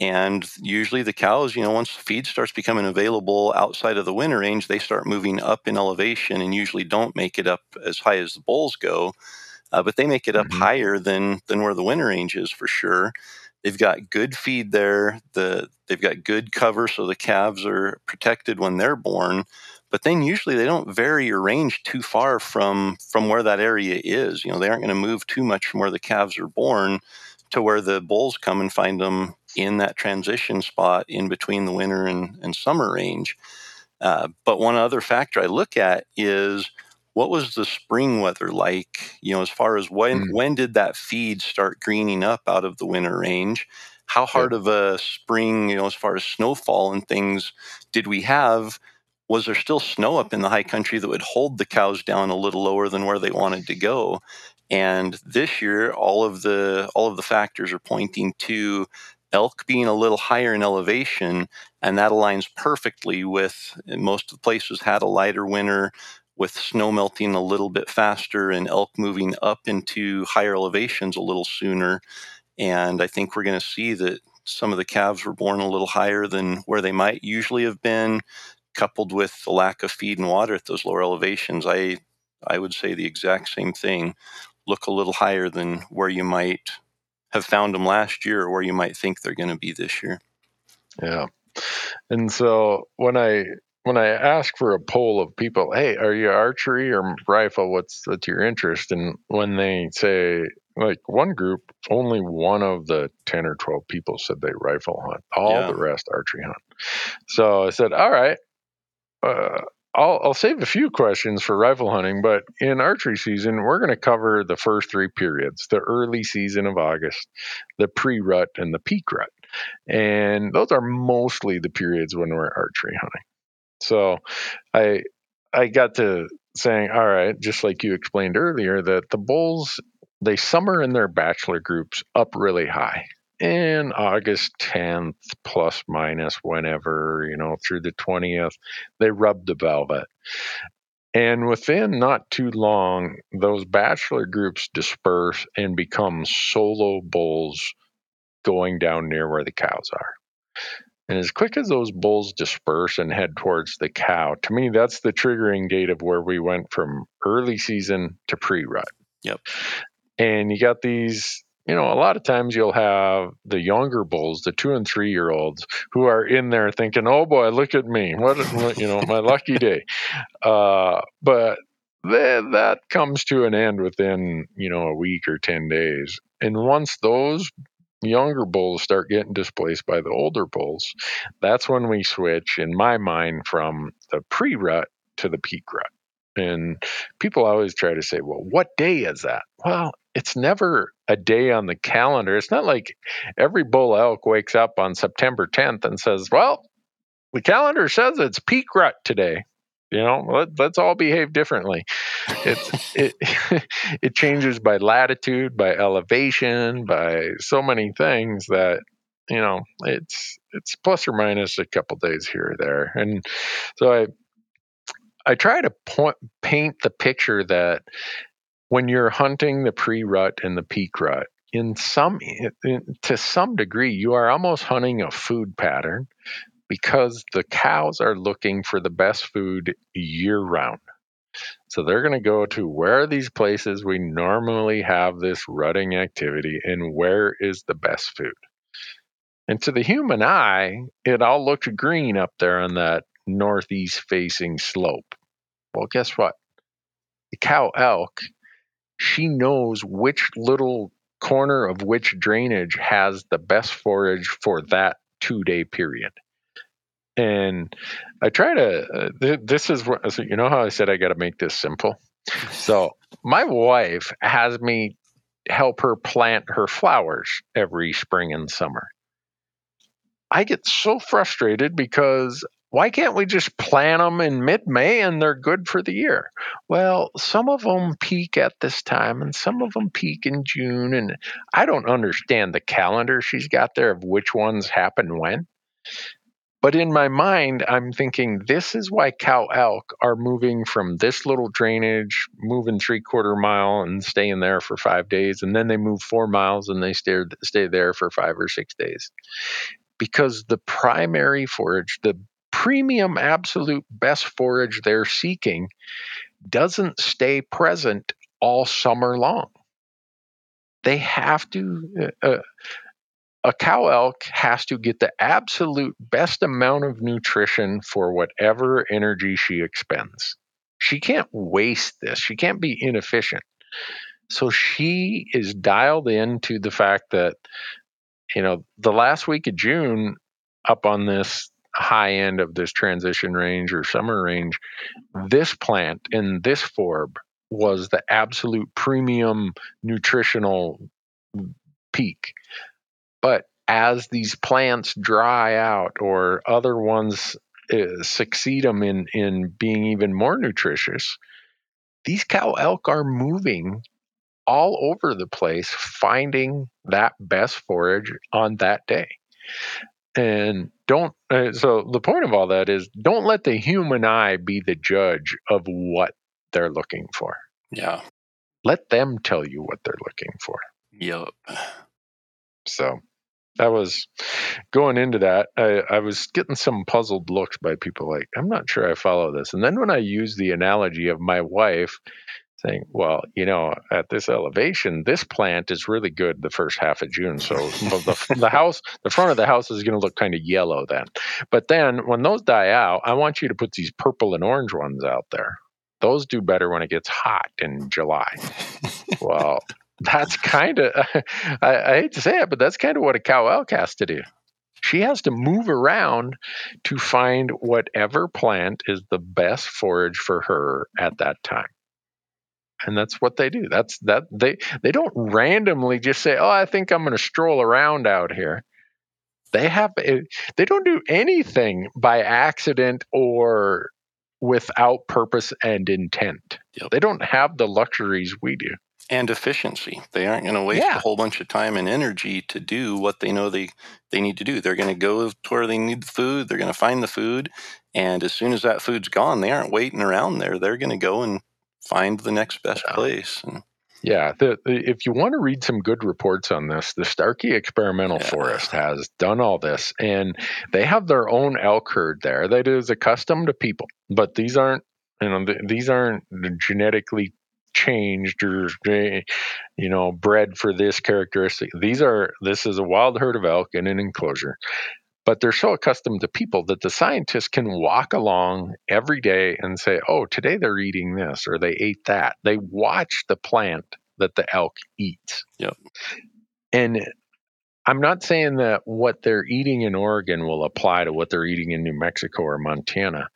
And usually the cows, you know, once feed starts becoming available outside of the winter range, they start moving up in elevation and usually don't make it up as high as the bulls go. Uh, but they make it up mm-hmm. higher than than where the winter range is for sure. They've got good feed there. The they've got good cover, so the calves are protected when they're born but then usually they don't vary or range too far from from where that area is. You know, they aren't going to move too much from where the calves are born to where the bulls come and find them in that transition spot in between the winter and, and summer range. Uh, but one other factor I look at is what was the spring weather like? You know, as far as when mm. when did that feed start greening up out of the winter range? How hard yeah. of a spring, you know, as far as snowfall and things, did we have? Was there still snow up in the high country that would hold the cows down a little lower than where they wanted to go? And this year, all of the all of the factors are pointing to elk being a little higher in elevation, and that aligns perfectly with eh, most of the places had a lighter winter with snow melting a little bit faster and elk moving up into higher elevations a little sooner. And I think we're going to see that some of the calves were born a little higher than where they might usually have been, coupled with the lack of feed and water at those lower elevations. I I would say the exact same thing. Look a little higher than where you might have found them last year or where you might think they're going to be this year. Yeah. And so when I when I ask for a poll of people, hey, are you archery or rifle? What's what's your interest? And when they say like one group, only one of the ten or twelve people said they rifle hunt. All Yeah. the rest archery hunt. So I said, all right, uh, I'll I'll save a few questions for rifle hunting, but in archery season, we're going to cover the first three periods: the early season of August, the pre-rut, and the peak rut. And those are mostly the periods when we're archery hunting. So I I got to saying, all right, just like you explained earlier, that the bulls they summer in their bachelor groups up really high. In August 10th, plus minus whenever, you know, through the 20th, they rub the velvet. And within not too long, those bachelor groups disperse and become solo bulls going down near where the cows are. And as quick as those bulls disperse and head towards the cow, to me, that's the triggering date of where we went from early season to pre rut. Yep. And you got these, you know, a lot of times you'll have the younger bulls, the two and three year olds, who are in there thinking, oh boy, look at me. What, you know, my lucky day. (laughs) Uh, but that, that comes to an end within, you know, a week or 10 days. And once those younger bulls start getting displaced by the older bulls, that's when we switch, in my mind, from the pre rut to the peak rut. And people always try to say, well, what day is that? Well, it's never a day on the calendar. It's not like every bull elk wakes up on September 10th and says, well, the calendar says it's peak rut today. You know, let, let's all behave differently. It (laughs) it changes by latitude, by elevation, by so many things that you know it's it's plus or minus a couple days here or there. And so I I try to point paint the picture that when you're hunting the pre-rut and the peak rut, in some in, to some degree, you are almost hunting a food pattern because the cows are looking for the best food year round. So they're going to go to where are these places we normally have this rutting activity and where is the best food. And to the human eye, it all looked green up there on that northeast facing slope. Well, guess what? The cow elk, she knows which little corner of which drainage has the best forage for that two day period. And I try to, uh, th- this is what, so you know how I said I got to make this simple? (laughs) So my wife has me help her plant her flowers every spring and summer. I get so frustrated because why can't we just plant them in mid May and they're good for the year? Well, some of them peak at this time and some of them peak in June. And I don't understand the calendar she's got there of which ones happen when. But in my mind, I'm thinking this is why cow elk are moving from this little drainage, moving three quarter mile and staying there for five days, and then they move four miles and they stay stay there for five or six days, because the primary forage, the premium absolute best forage they're seeking, doesn't stay present all summer long. They have to. Uh, a cow elk has to get the absolute best amount of nutrition for whatever energy she expends. She can't waste this. She can't be inefficient. So she is dialed into the fact that, you know, the last week of June, up on this high end of this transition range or summer range, this plant in this forb was the absolute premium nutritional peak. But as these plants dry out or other ones uh, succeed them in, in being even more nutritious, these cow elk are moving all over the place finding that best forage on that day. And don't, uh, so the point of all that is don't let the human eye be the judge of what they're looking for. Yeah. Let them tell you what they're looking for. Yep. So that was going into that. I, I was getting some puzzled looks by people like, I'm not sure I follow this. And then when I used the analogy of my wife saying, well, you know, at this elevation, this plant is really good the first half of June. So (laughs) the, the house, the front of the house is going to look kind of yellow then. But then when those die out, I want you to put these purple and orange ones out there. Those do better when it gets hot in July. well, that's kind of, (laughs) I, I hate to say it, but that's kind of what a cow elk has to do. She has to move around to find whatever plant is the best forage for her at that time and that's what they do that's that they they don't randomly just say oh i think i'm going to stroll around out here they have eh, they don't do anything by accident or without purpose and intent Yep. they don't have the luxuries we do and efficiency. They aren't going to waste Yeah. a whole bunch of time and energy to do what they know they, they need to do. They're going to go to where they need the food. They're going to find the food. And as soon as that food's gone, they aren't waiting around there. They're going to go and find the next best Yeah. place. And Yeah, the, the, if you want to read some good reports on this, the Starkey Experimental Yeah. Forest has done all this, and they have their own elk herd there that is accustomed to people. But these aren't, you know, th- these aren't genetically changed or you know bred for this characteristic. These are this is a wild herd of elk in an enclosure. But they're so accustomed to people that the scientists can walk along every day and say, oh, today they're eating this or they ate that. They watch the plant that the elk eats. Yep. And I'm not saying that what they're eating in Oregon will apply to what they're eating in New Mexico or Montana.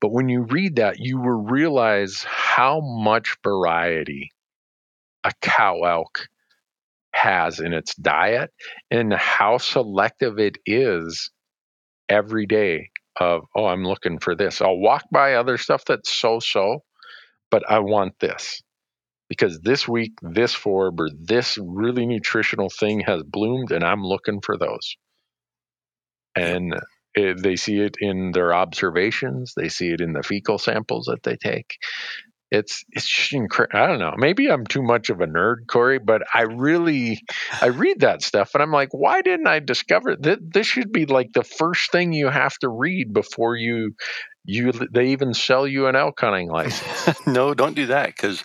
But when you read that, you will realize how much variety a cow elk has in its diet and how selective it is every day of oh i'm looking for this. I'll walk by other stuff that's so so but i want this because this week this forb or this really nutritional thing has bloomed and i'm looking for those. And it, they see it in their observations. They see it in the fecal samples that they take it's it's just incredible. I don't know. Maybe I'm too much of a nerd, Corey, but I really I read that stuff and I'm like, why didn't I discover that? This should be like the first thing you have to read before you you they even sell you an elk hunting license. (laughs) no, don't do that because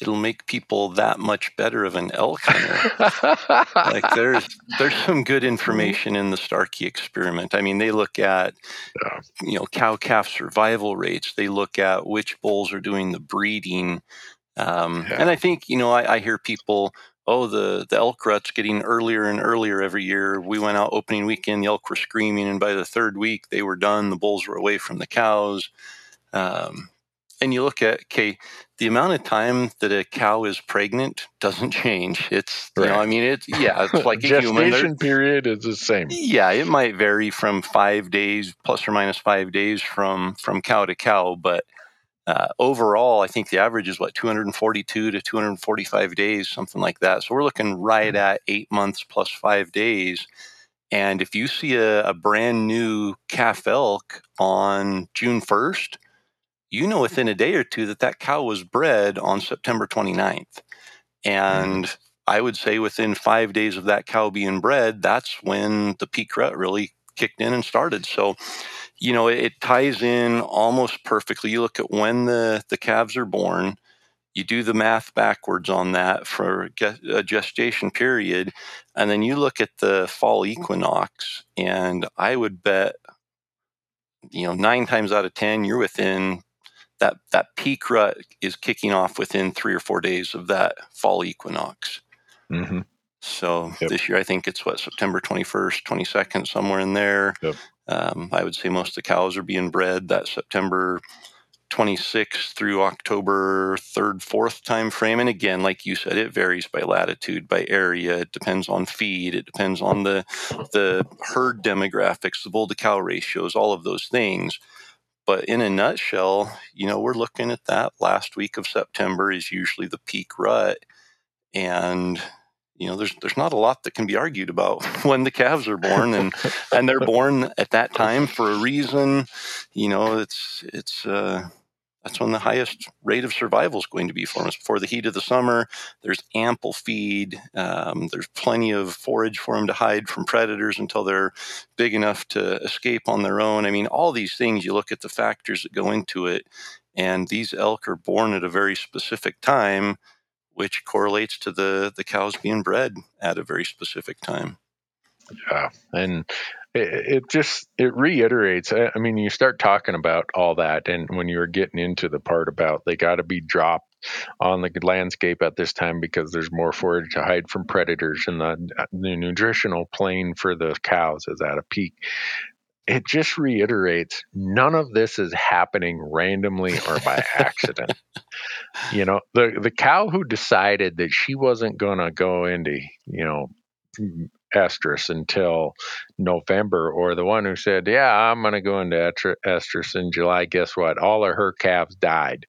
it'll make people that much better of an elk hunter. like there's there's some good information in the Starkey experiment. I mean, they look at Yeah. you know cow calf survival rates. They look at which bulls are doing the breeding, um, Yeah. and I think you know I, I hear people. Oh, the, the elk rut's getting earlier and earlier every year. We went out opening weekend, the elk were screaming, and by the third week, they were done. The bulls were away from the cows. Um, and you look at, okay, the amount of time that a cow is pregnant doesn't (laughs) change. It's, you know, I mean, it's, yeah, (laughs) it's like a human. Gestation period is the same. yeah, it might vary from five days plus or minus five days from from cow to cow, but uh, overall, I think the average is what 242 to 245 days, something like that. So we're looking right mm-hmm. at eight months plus five days. And if you see a, a brand new calf elk on June 1st, you know mm-hmm. within a day or two that that cow was bred on September 29th. Mm-hmm. And I would say within five days of that cow being bred, that's when the peak rut really kicked in and started. So, you know, it, it ties in almost perfectly. You look at when the, the calves are born, you do the math backwards on that for a gestation period, and then you look at the fall equinox, and I would bet, you know, nine times out of 10, you're within that, that peak rut is kicking off within three or four days of that fall equinox. hmm So Yep. this year, I think it's what September 21st, 22nd, somewhere in there. Yep. Um, I would say most of the cows are being bred that September 26th through October 3rd, 4th time frame. And again, like you said, it varies by latitude, by area. It depends on feed. It depends on the the herd demographics, the bull to cow ratios, all of those things. But in a nutshell, you know, we're looking at that last week of September is usually the peak rut and you know, there's there's not a lot that can be argued about (laughs) when the calves are born, and and they're born at that time for a reason. You know, it's it's uh, that's when the highest rate of survival is going to be for them. It's before the heat of the summer. There's ample feed. Um, there's plenty of forage for them to hide from predators until they're big enough to escape on their own. I mean, all these things. You look at the factors that go into it, and these elk are born at a very specific time which correlates to the the cows being bred at a very specific time. Yeah, and it, it just it reiterates. I mean, you start talking about all that, and when you're getting into the part about they got to be dropped on the landscape at this time because there's more forage to hide from predators, and the, the nutritional plane for the cows is at a peak it just reiterates none of this is happening randomly or by accident. you know, the the cow who decided that she wasn't going to go into, you know, estrus until November, or the one who said, "Yeah, I'm going to go into estrus in July." Guess what? All of her calves died.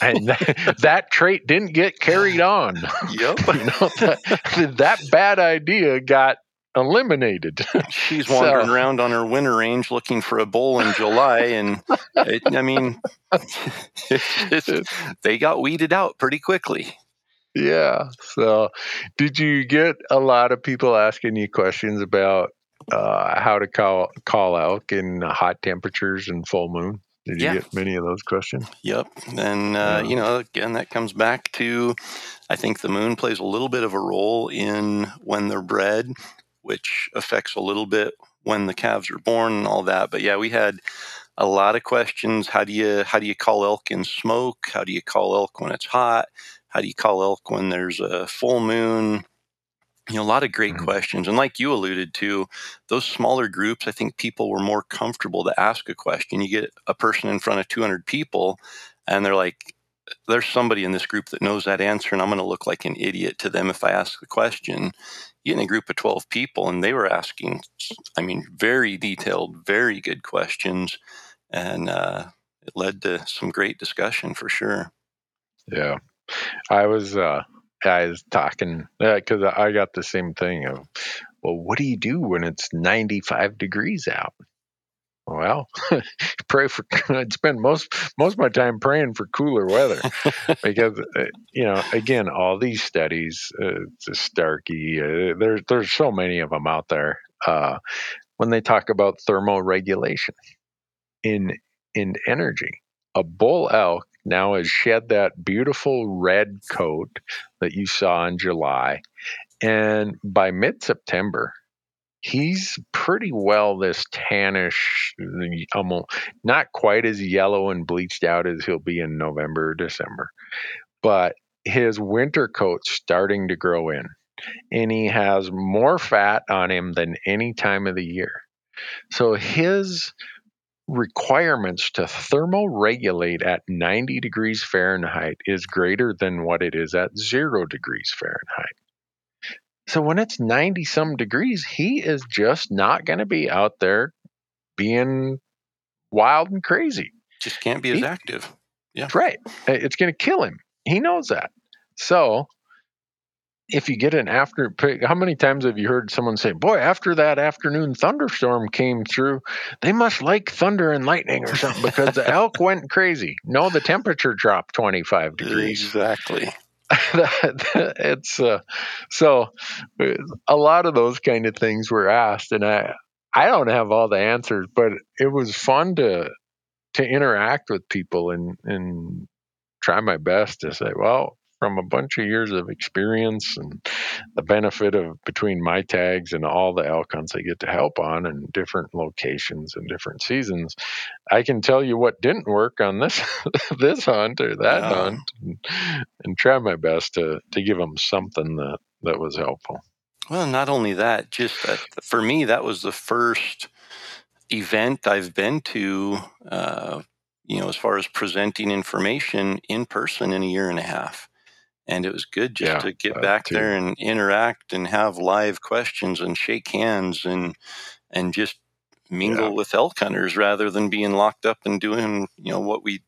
and (laughs) that, that, trait didn't get carried on. (laughs) Yep. you know, that, that bad idea got eliminated. She's (laughs) wandering so. around on her winter range looking for a bull in July, and it, I mean, (laughs) they got weeded out pretty quickly. Yeah. So, did you get a lot of people asking you questions about uh, how to call call elk in hot temperatures and full moon? Did you yeah. get many of those questions? Yep. And, uh, yeah. you know, again, that comes back to I think the moon plays a little bit of a role in when they're bred which affects a little bit when the calves are born and all that. But yeah, we had a lot of questions. How do you how do you call elk in smoke? How do you call elk when it's hot? How do you call elk when there's a full moon? You know, a lot of great mm-hmm. questions. And like you alluded to, those smaller groups, I think people were more comfortable to ask a question. You get a person in front of 200 people and they're like, there's somebody in this group that knows that answer, and I'm going to look like an idiot to them if I ask the question in a group of 12 people and they were asking i mean very detailed very good questions and uh, it led to some great discussion for sure. Yeah. I was uh i was talking because uh, i got the same thing of well what do you do when it's 95 degrees out well, (laughs) pray for. (laughs) I'd spend most most of my time praying for cooler weather (laughs) because uh, you know, again, all these studies, uh, Starkey, uh, there's there's so many of them out there. Uh, when they talk about thermoregulation in in energy, a bull elk now has shed that beautiful red coat that you saw in July, and by mid September, he's pretty well this tannish, almost not quite as yellow and bleached out as he'll be in November or December, but his winter coat's starting to grow in, and he has more fat on him than any time of the year. So his requirements to thermoregulate at 90 degrees Fahrenheit is greater than what it is at 0 degrees Fahrenheit. So when it's 90 some degrees, he is just not going to be out there being wild and crazy. Just can't be as he, active. Yeah. Right. It's going to kill him. He knows that. So if you get an after how many times have you heard someone say boy after that afternoon thunderstorm came through they must like thunder and lightning or something because the elk (laughs) went crazy no the temperature dropped 25 degrees exactly (laughs) it's uh, so a lot of those kind of things were asked, and I I don't have all the answers, but it was fun to to interact with people and and try my best to say, well, from a bunch of years of experience and the benefit of between my tags and all the elk hunts I get to help on in different locations and different seasons, I can tell you what didn't work on this (laughs) this hunt or that hunt, and, and, try my best to to give them something that that was helpful. Well, not only that, just that for me, that was the first event I've been to. Uh, you know, as far as presenting information in person in a year and a half and it was good just yeah, to get back too. there and interact and have live questions and shake hands and and just mingle yeah. with elk hunters rather than being locked up and doing you know what we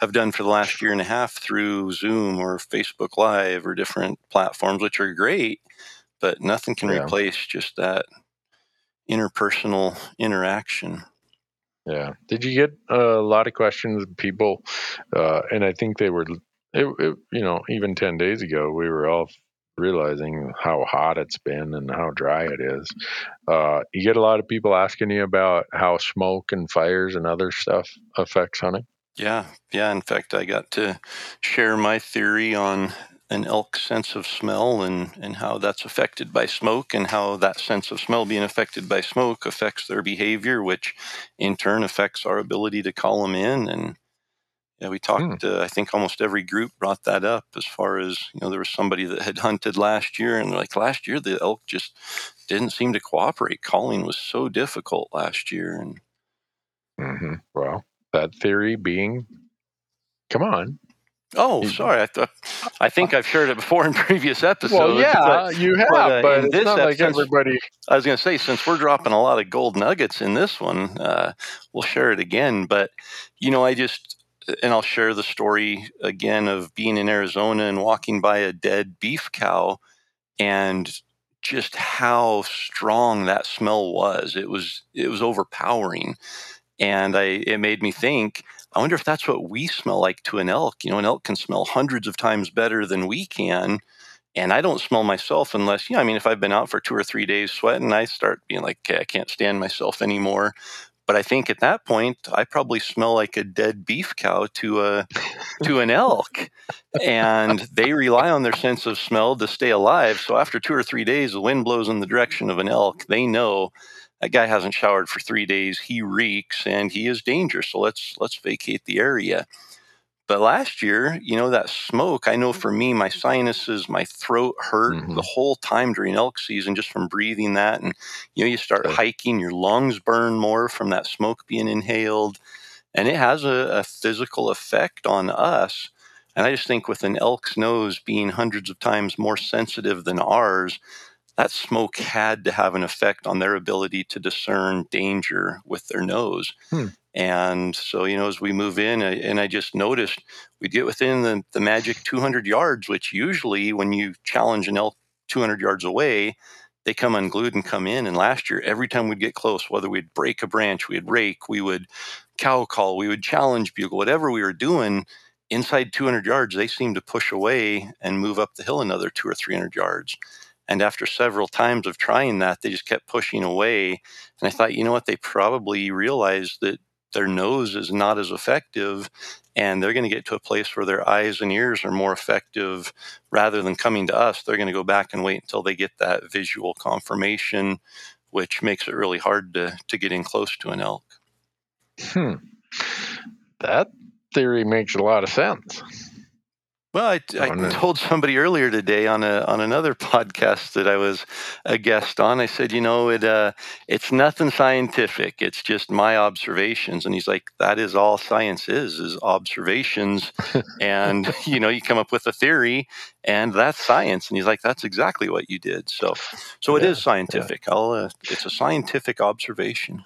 have done for the last year and a half through Zoom or Facebook Live or different platforms, which are great, but nothing can Yeah. replace just that interpersonal interaction. Yeah. Did you get a lot of questions? People, uh, and I think they were, it, it, you know, even 10 days ago, we were all realizing how hot it's been and how dry it is. Uh, you get a lot of people asking you about how smoke and fires and other stuff affects hunting. Yeah, yeah. In fact, I got to share my theory on an elk sense of smell and, and how that's affected by smoke, and how that sense of smell being affected by smoke affects their behavior, which in turn affects our ability to call them in. And yeah, we talked. Uh, I think almost every group brought that up. As far as you know, there was somebody that had hunted last year, and like, last year the elk just didn't seem to cooperate. Calling was so difficult last year, and Mm-hmm. Well, that theory being, come on. Oh, sorry. I thought I think I've shared it before in (laughs) previous episodes. Well, yeah, but you have, but, but, uh, in it's this not like everybody. I was going to say since we're dropping a lot of gold nuggets in this one, uh, we'll share it again. But you know, I just and I'll share the story again of being in Arizona and walking by a dead beef cow, and just how strong that smell was. It was it was overpowering, and I it made me think. I wonder if that's what we smell like to an elk. You know, an elk can smell hundreds of times better than we can. And I don't smell myself unless, you know, I mean, if I've been out for two or three days sweating, I start being like, okay, I can't stand myself anymore. But I think at that point, I probably smell like a dead beef cow to a to an elk, and they rely on their sense of smell to stay alive. So after two or three days, the wind blows in the direction of an elk. They know that guy hasn't showered for three days. He reeks and he is dangerous. So let's let's vacate the area. But last year, you know, that smoke, I know for me, my sinuses, my throat hurt Mhm. the whole time during elk season just from breathing that. And, you know, you start hiking, your lungs burn more from that smoke being inhaled. And it has a, a physical effect on us. And I just think with an elk's nose being hundreds of times more sensitive than ours, that smoke had to have an effect on their ability to discern danger with their nose. Hmm. And so, you know, as we move in, I- and I just noticed we get within the, the magic 200 yards, which usually when you challenge an elk 200 yards away, they come unglued and come in. And last year, every time we'd get close, whether we'd break a branch, we'd rake, we would cow call, we would challenge bugle, whatever we were doing, inside 200 yards, they seemed to push away and move up the hill another two or 300 yards. And after several times of trying that, they just kept pushing away. And I thought, you know what? They probably realized that their nose is not as effective and they're going to get to a place where their eyes and ears are more effective rather than coming to us they're going to go back and wait until they get that visual confirmation which makes it really hard to, to get in close to an elk Hmm. That theory makes a lot of sense. Well i, I told somebody earlier today on a on another (laughs) podcast that i was a guest on i said you know it uh, it's nothing scientific it's just my observations. And he's like that is all science is is observations. (laughs) And you know you come up with a theory and that's science. And he's like that's exactly what you did. So so it Yeah, is scientific. I'll uh, it's a scientific observation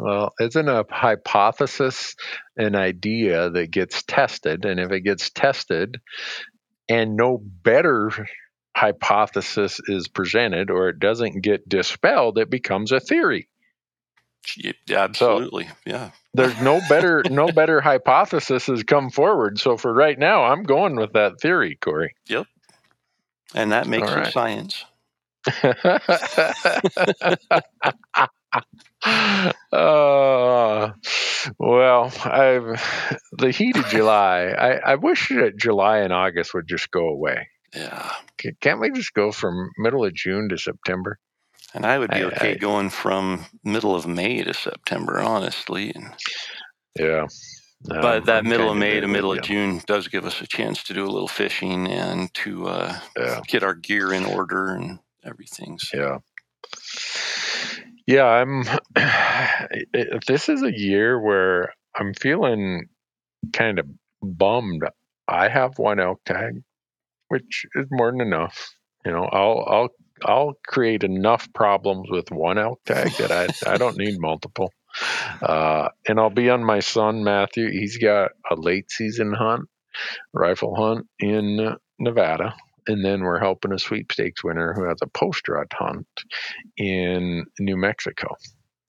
Well, isn't a hypothesis an idea that gets tested? And if it gets tested and no better hypothesis is presented or it doesn't get dispelled, it becomes a theory. Y- absolutely yeah There's no better (laughs) no better hypothesis has come forward. So for right now, I'm going with that theory, Corey. Yep. And that makes All it right. science (laughs) (laughs) (sighs) uh, well, I've the heat of July. I, I wish that July and August would just go away. yeah Can't we just go from middle of June to September? and i would be I- okay I- going from middle of may to september honestly and Yeah. but Um, that I'm middle of May to middle of June does give us a chance to do a little fishing and to uh, Yeah. get our gear in order and everything. So, Yeah. Yeah, I'm. (sighs) this is a year where I'm feeling kind of bummed. I have one elk tag, which is more than enough. You know, I'll I'll I'll create enough problems with one elk tag that I I don't need (laughs) multiple. uh, and I'll be on my son Matthew. He's got a late season hunt, rifle hunt in Nevada, and then we're helping a sweepstakes winner who has a post rut hunt in New Mexico.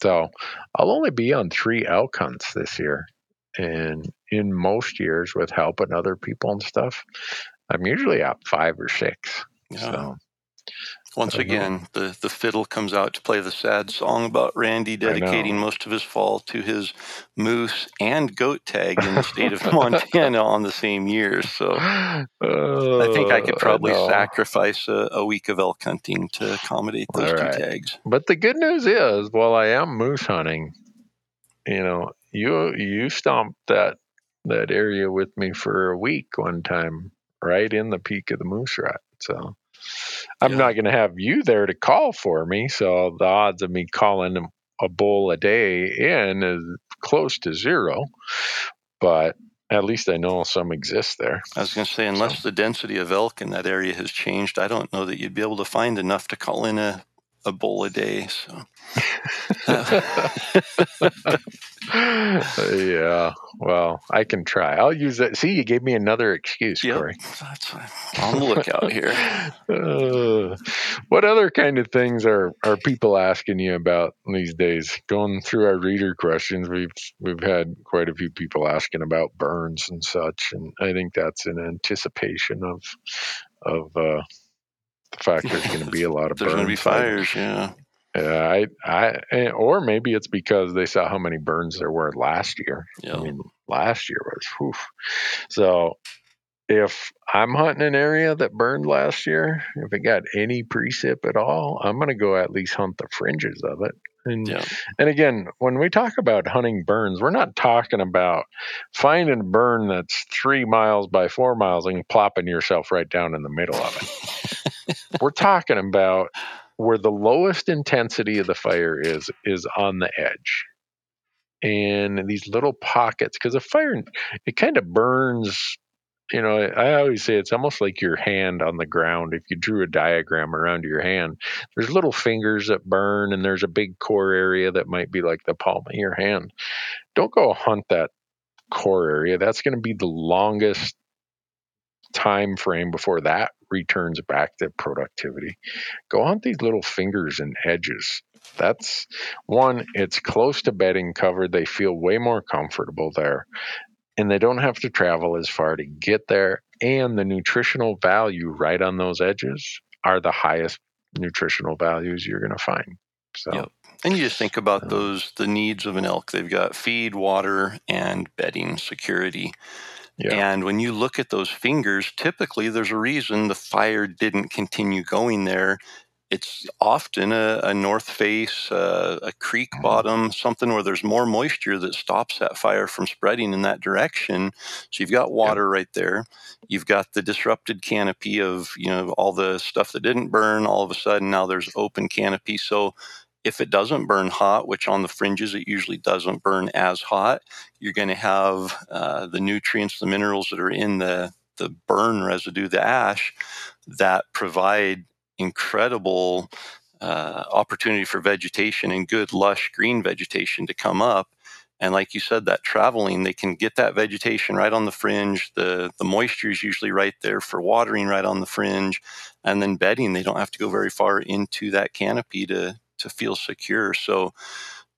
So I'll only be on three elk hunts this year. And in most years, with helping other people and stuff, I'm usually at five or six. Yeah. So Once I know. again, the, the fiddle comes out to play the sad song about Randy dedicating most of his fall to his moose and goat tag in the state of (laughs) Montana on the same year. So I think I could Uh, probably know. sacrifice a, a week of elk hunting to accommodate those All two tags. But the good news is, while I am moose hunting, you know, you you stomped that that area with me for a week one time, right in the peak of the moose rut. So I'm Yeah. not going to have you there to call for me. So the odds of me calling a bull a day in is close to zero. But at least I know some exist there. I was going to say, unless the density of elk in that area has changed, I don't know that you'd be able to find enough to call in a, a bowl a day. So (laughs) yeah. Well, I can try. I'll use that. See, you gave me another excuse, Yep. Corey. that's on the lookout here. (laughs) Uh, what other kind of things are, are people asking you about these days? Going through our reader questions, we've we've had quite a few people asking about burns and such, and I think that's in anticipation of of uh, the fact there's going to be a lot of There's going to be fires, yeah. Yeah, I, I, eh, or maybe it's because they saw how many burns there were last year. Yeah. I mean, last year was, whew. So if I'm hunting an area that burned last year, if it got any precip at all, I'm going to go at least hunt the fringes of it. And, Yeah. and again, when we talk about hunting burns, we're not talking about finding a burn that's three miles by four miles and plopping yourself right down in the middle of it. (laughs) we're talking about where the lowest intensity of the fire is is on the edge. And these little pockets because a fire it kind of burns you know i always say it's almost like your hand on the ground. If you drew a diagram around your hand there's little fingers that burn and there's a big core area that might be like the palm of your hand. Don't go hunt that core area. That's going to be the longest time frame before that returns back to productivity go hunt these little fingers and edges that's one it's close to bedding cover they feel way more comfortable there and they don't have to travel as far to get there and the nutritional value right on those edges are the highest nutritional values you're going to find so Yep. And you just think about Uh, those the needs of an elk. They've got feed, water, and bedding security. Yeah And when you look at those fingers, typically there's a reason the fire didn't continue going there. It's often a, a north face, uh, a creek Mm-hmm. bottom, something where there's more moisture that stops that fire from spreading in that direction. So you've got water right there. You've got the disrupted canopy of you know all the stuff that didn't burn. All of a sudden now there's open canopy. So if it doesn't burn hot, which on the fringes it usually doesn't burn as hot, you're going to have uh, the nutrients, the minerals that are in the the burn residue, the ash, that provide incredible uh, opportunity for vegetation and good lush green vegetation to come up. And like you said, that traveling, they can get that vegetation right on the fringe. The the moisture is usually right there for watering right on the fringe, and then bedding. They don't have to go very far into that canopy to to feel secure. So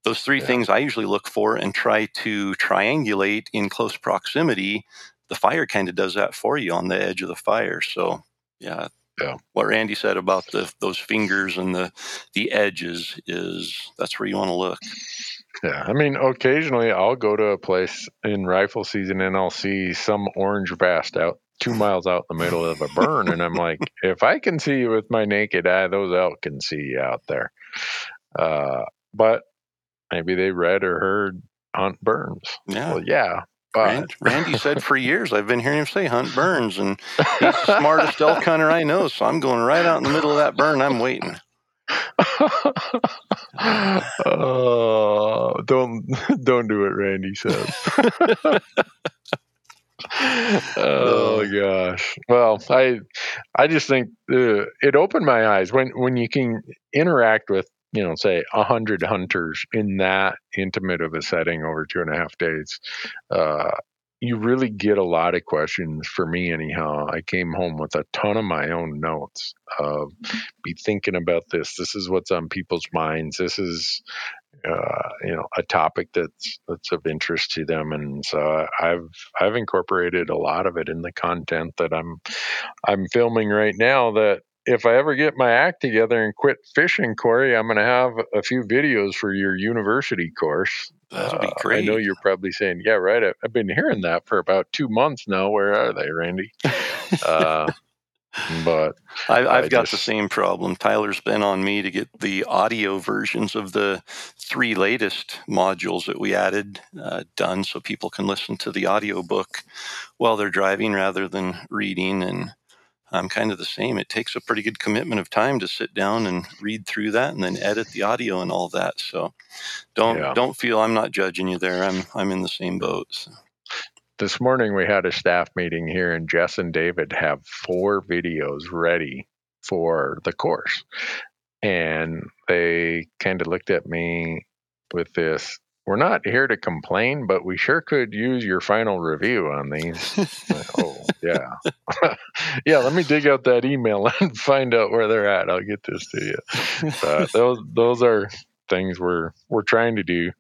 those three Yeah. things I usually look for and try to triangulate in close proximity. The fire kind of does that for you on the edge of the fire. So yeah. Yeah. What Randy said about the those fingers and the the edges is that's where you want to look. Yeah, I mean, occasionally I'll go to a place in rifle season and I'll see some orange vast out two miles out in the middle of a burn, and I'm like, (laughs) if I can see you with my naked eye, those elk can see you out there. Uh, but maybe they read or heard hunt burns. Yeah. Well, yeah, but Randy said for years, I've been hearing him say hunt burns, and he's the smartest elk (laughs) hunter I know. So I'm going right out in the middle of that burn. I'm waiting. (laughs) oh, don't (laughs) don't do it, Randy says. Oh gosh. Well, I I just think uh, it opened my eyes when when you can interact with you know, say a hundred hunters in that intimate of a setting over two and a half days, uh, you really get a lot of questions for me anyhow. I came home with a ton of my own notes of be thinking about this. This is what's on people's minds. This is uh, you know a topic that's that's of interest to them and so i've i've incorporated a lot of it in the content that i'm i'm filming right now that if I ever get my act together and quit fishing, Corey, I'm going to have a few videos for your university course. That'll be great. Uh, I know you're probably saying, "Yeah, right." I, I've been hearing that for about two months now. Where are they, Randy? (laughs) uh, but I, I've I got the same problem. Tyler's been on me to get the audio versions of the three latest modules that we added uh, done so people can listen to the audio book while they're driving rather than reading. And I'm kind of the same. It takes a pretty good commitment of time to sit down and read through that and then edit the audio and all that. So don't Yeah. don't feel I'm not judging you there. I'm I'm in the same boat. So. This morning we had a staff meeting here, and Jess and David have four videos ready for the course, and they kind of looked at me with this. We're not here to complain, but we sure could use your final review on these. oh, yeah. (laughs) yeah, let me dig out that email (laughs) and find out where they're at. I'll get this to you. But (laughs) those those are things we're we're trying to do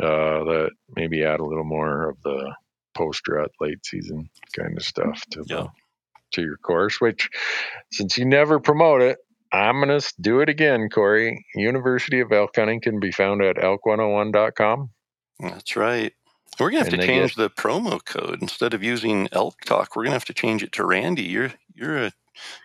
uh, that maybe add a little more of the post rut late season kind of stuff to Yeah. the, to your course. Which, since you never promote it, I'm gonna do it again, Corey. University of Elk Hunting can be found at elk101.com. That's right. We're gonna have And to they get- change the promo code instead of using Elk Talk. We're gonna have to change it to Randy. You're you're a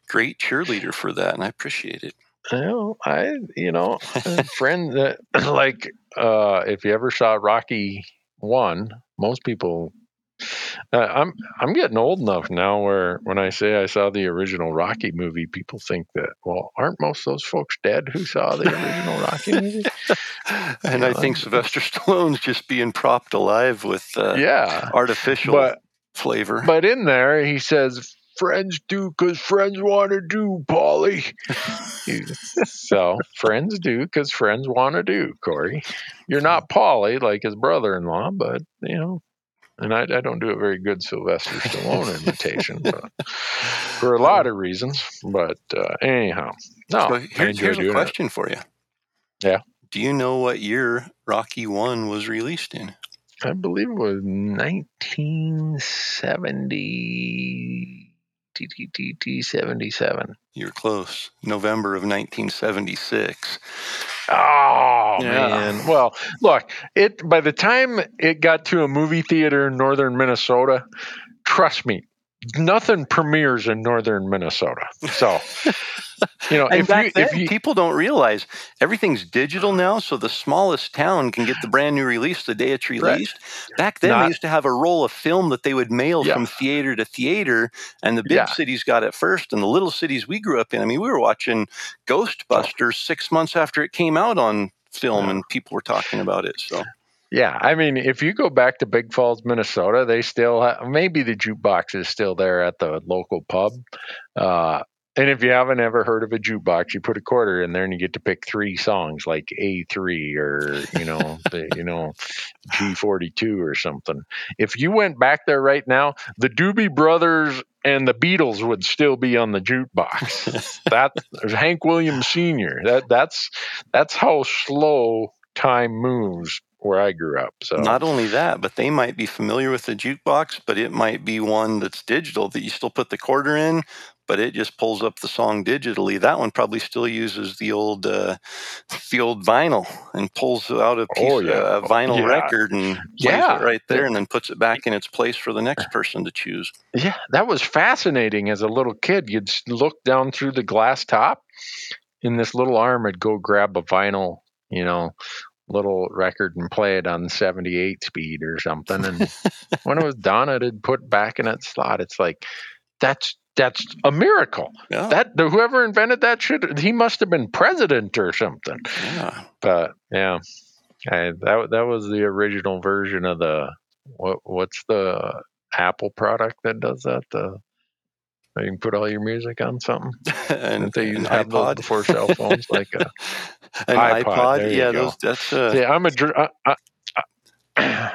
great cheerleader for that, and I appreciate it. Well, I, you know, (laughs) friend that (clears throat) like uh if you ever saw Rocky one, most people uh, I'm I'm getting old enough now where when I say I saw the original Rocky movie, people think that well, aren't most of those folks dead who saw the original Rocky (laughs) movie? and I Yeah. think Sylvester Stallone's just being propped alive with uh, yeah, artificial but flavor. but in there he says friends do because friends want to do, Paulie. so friends do because friends want to do, Corey. You're not Paulie like his brother-in-law, but you know. And I, I don't do a very good Sylvester Stallone (laughs) imitation, but (laughs) for a lot of reasons. But uh, anyhow, no, so here, here's a doing it. question for you. Yeah. Do you know what year Rocky One was released in? I believe it was 1970. TTT 77. You're close. November of 1976. Oh Yeah. man. Well, look, it by the time it got to a movie theater in northern Minnesota, trust me, nothing premieres in northern Minnesota. So, you know, (laughs) if you then, if you people don't realize everything's digital now, so the smallest town can get the brand new release the day it's Right. released. Back then, Not- they used to have a roll of film that they would mail Yeah. from theater to theater, and the big Yeah. cities got it first, and the little cities we grew up in. I mean, we were watching Ghostbusters six months after it came out on film, Yeah. and people were talking about it. So Yeah, I mean, if you go back to Big Falls, Minnesota, they still have, maybe the jukebox is still there at the local pub. Uh, and if you haven't ever heard of a jukebox, you put a quarter in there and you get to pick three songs like A3 or, you know, the, you know, G42 or something. If you went back there right now, the Doobie Brothers and the Beatles would still be on the jukebox. (laughs) that there's Hank Williams Sr. That that's that's how slow time moves where I grew up. So Not only that, but they might be familiar with the jukebox, but it might be one that's digital that you still put the quarter in, but it just pulls up the song digitally. That one probably still uses the old uh, the old vinyl and pulls out a piece Oh, yeah. of a vinyl Yeah. record and plays Yeah. it right there, and then puts it back in its place for the next person to choose. Yeah, that was fascinating. As a little kid, you'd look down through the glass top, and this little arm would go grab a vinyl, you know, little record and play it on 78 speed or something. And (laughs) when it was done, it had put back in its slot. It's like that's that's a miracle. Yeah, That the, whoever invented that should he must have been president or something. yeah. But yeah, I, that that was the original version of the what what's the Apple product that does that the You can put all your music on something. (laughs) and they have iPod. before cell phones? Like a, (laughs) An iPod, iPod. Yeah, those. That's. Uh, see, I'm a. Uh, uh, uh,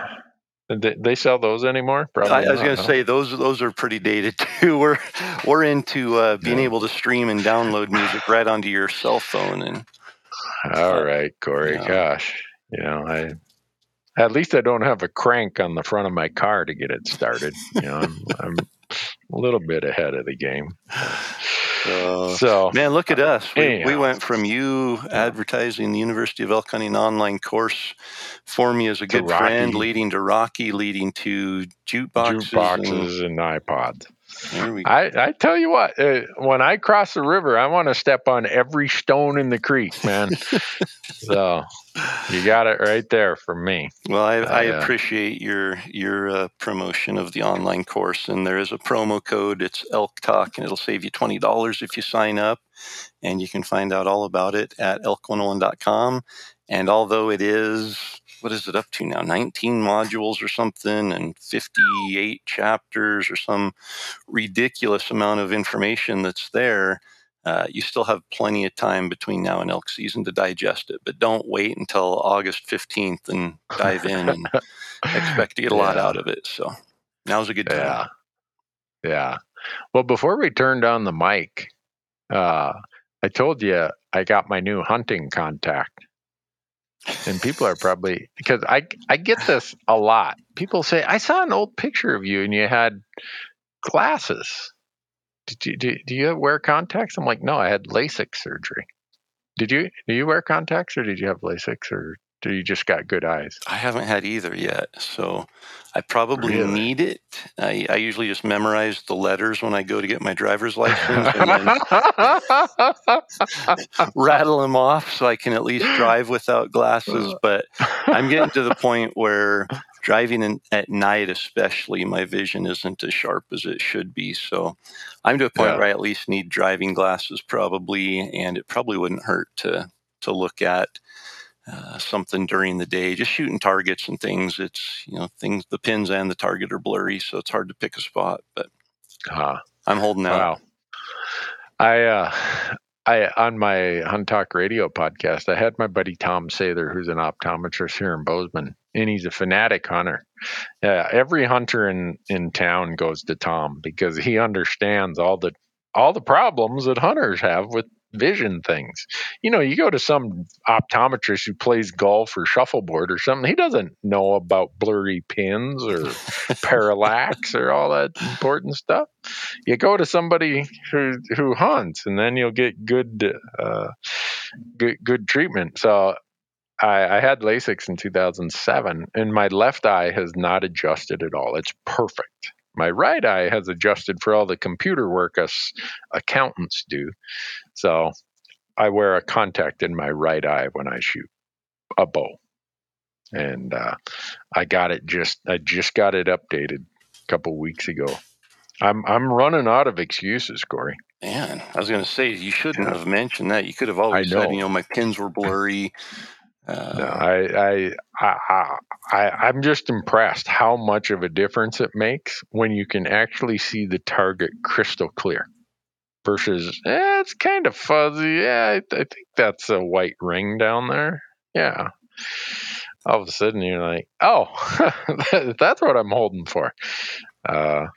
they, they sell those anymore? Probably. I, I was going to say those those are pretty dated (laughs) too. We're we're into uh, being Yeah. able to stream and download music (sighs) right onto your cell phone, and All right, Corey. Yeah. Gosh, you know, I at least I don't have a crank on the front of my car to get it started. You know, I'm, I'm a little bit ahead of the game. uh, So, man, look at us. We, we went from you advertising the University of Elk Hunting online course for me as a To good friend, leading to Rocky, leading to jukeboxes. jukeboxes and iPods. And there we go. I, I tell you what, uh, when I cross the river, I want to step on every stone in the creek, man. (laughs) so you got it right there for me. Well, I, I I, uh, appreciate your your uh, promotion of the online course, and there is a promo code. It's Elk Talk, and it'll save you twenty dollars if you sign up. And you can find out all about it at elk101.com. And although it is what is it up to now? Nineteen modules or something, and fifty-eight chapters or some ridiculous amount of information that's there. Uh, you still have plenty of time between now and elk season to digest it, but don't wait until August 15th and dive in and (laughs) expect to get a lot out of it. So now's a good time. Yeah. Yeah. Well, before we turned on the mic, uh, I told you I got my new hunting contact. And people are probably because I I get this a lot. People say, I saw an old picture of you and you had glasses. Did you do, do you wear contacts? I'm like, no, I had LASIK surgery. Did you do you wear contacts or did you have LASIK or do you just got good eyes? I haven't had either yet, so I probably Really? need it. I, I usually just memorize the letters when I go to get my driver's license and (laughs) rattle them off so I can at least drive without glasses. Uh. But I'm getting to the (laughs) point where driving in, at night, especially, my vision isn't as sharp as it should be. So I'm to a point Yeah. where I at least need driving glasses, probably, and it probably wouldn't hurt to to look at uh, something during the day. Just shooting targets and things. It's you know things. The pins and the target are blurry, so it's hard to pick a spot. But Ah. I'm holding out. Wow. I uh (sighs) I on my Hunt Talk radio podcast, I had my buddy Tom Sather, who's an optometrist here in Bozeman, and he's a fanatic hunter. Yeah, every hunter in in town goes to Tom because he understands all the all the problems that hunters have with vision things. You know, you go to some optometrist who plays golf or shuffleboard or something, he doesn't know about blurry pins or (laughs) parallax or all that important stuff. You go to somebody who who hunts and then you'll get good uh, good good treatment. So I, I had LASIK in 2007 and my left eye has not adjusted at all. It's perfect my right eye has adjusted for all the computer work us accountants do so I wear a contact in my right eye when I shoot a bow and uh, I got it just I just got it updated a couple weeks ago I'm I'm running out of excuses, Corey. Man, I was going to say you shouldn't have mentioned that. You could have always said, you know, my pins were blurry. (laughs) Uh, No, I, I I I I'm just impressed how much of a difference it makes when you can actually see the target crystal clear. Versus, eh, it's kind of fuzzy. Yeah, I, I think that's a white ring down there. Yeah. All of a sudden, you're like, oh, (laughs) that's what I'm holding for. Uh,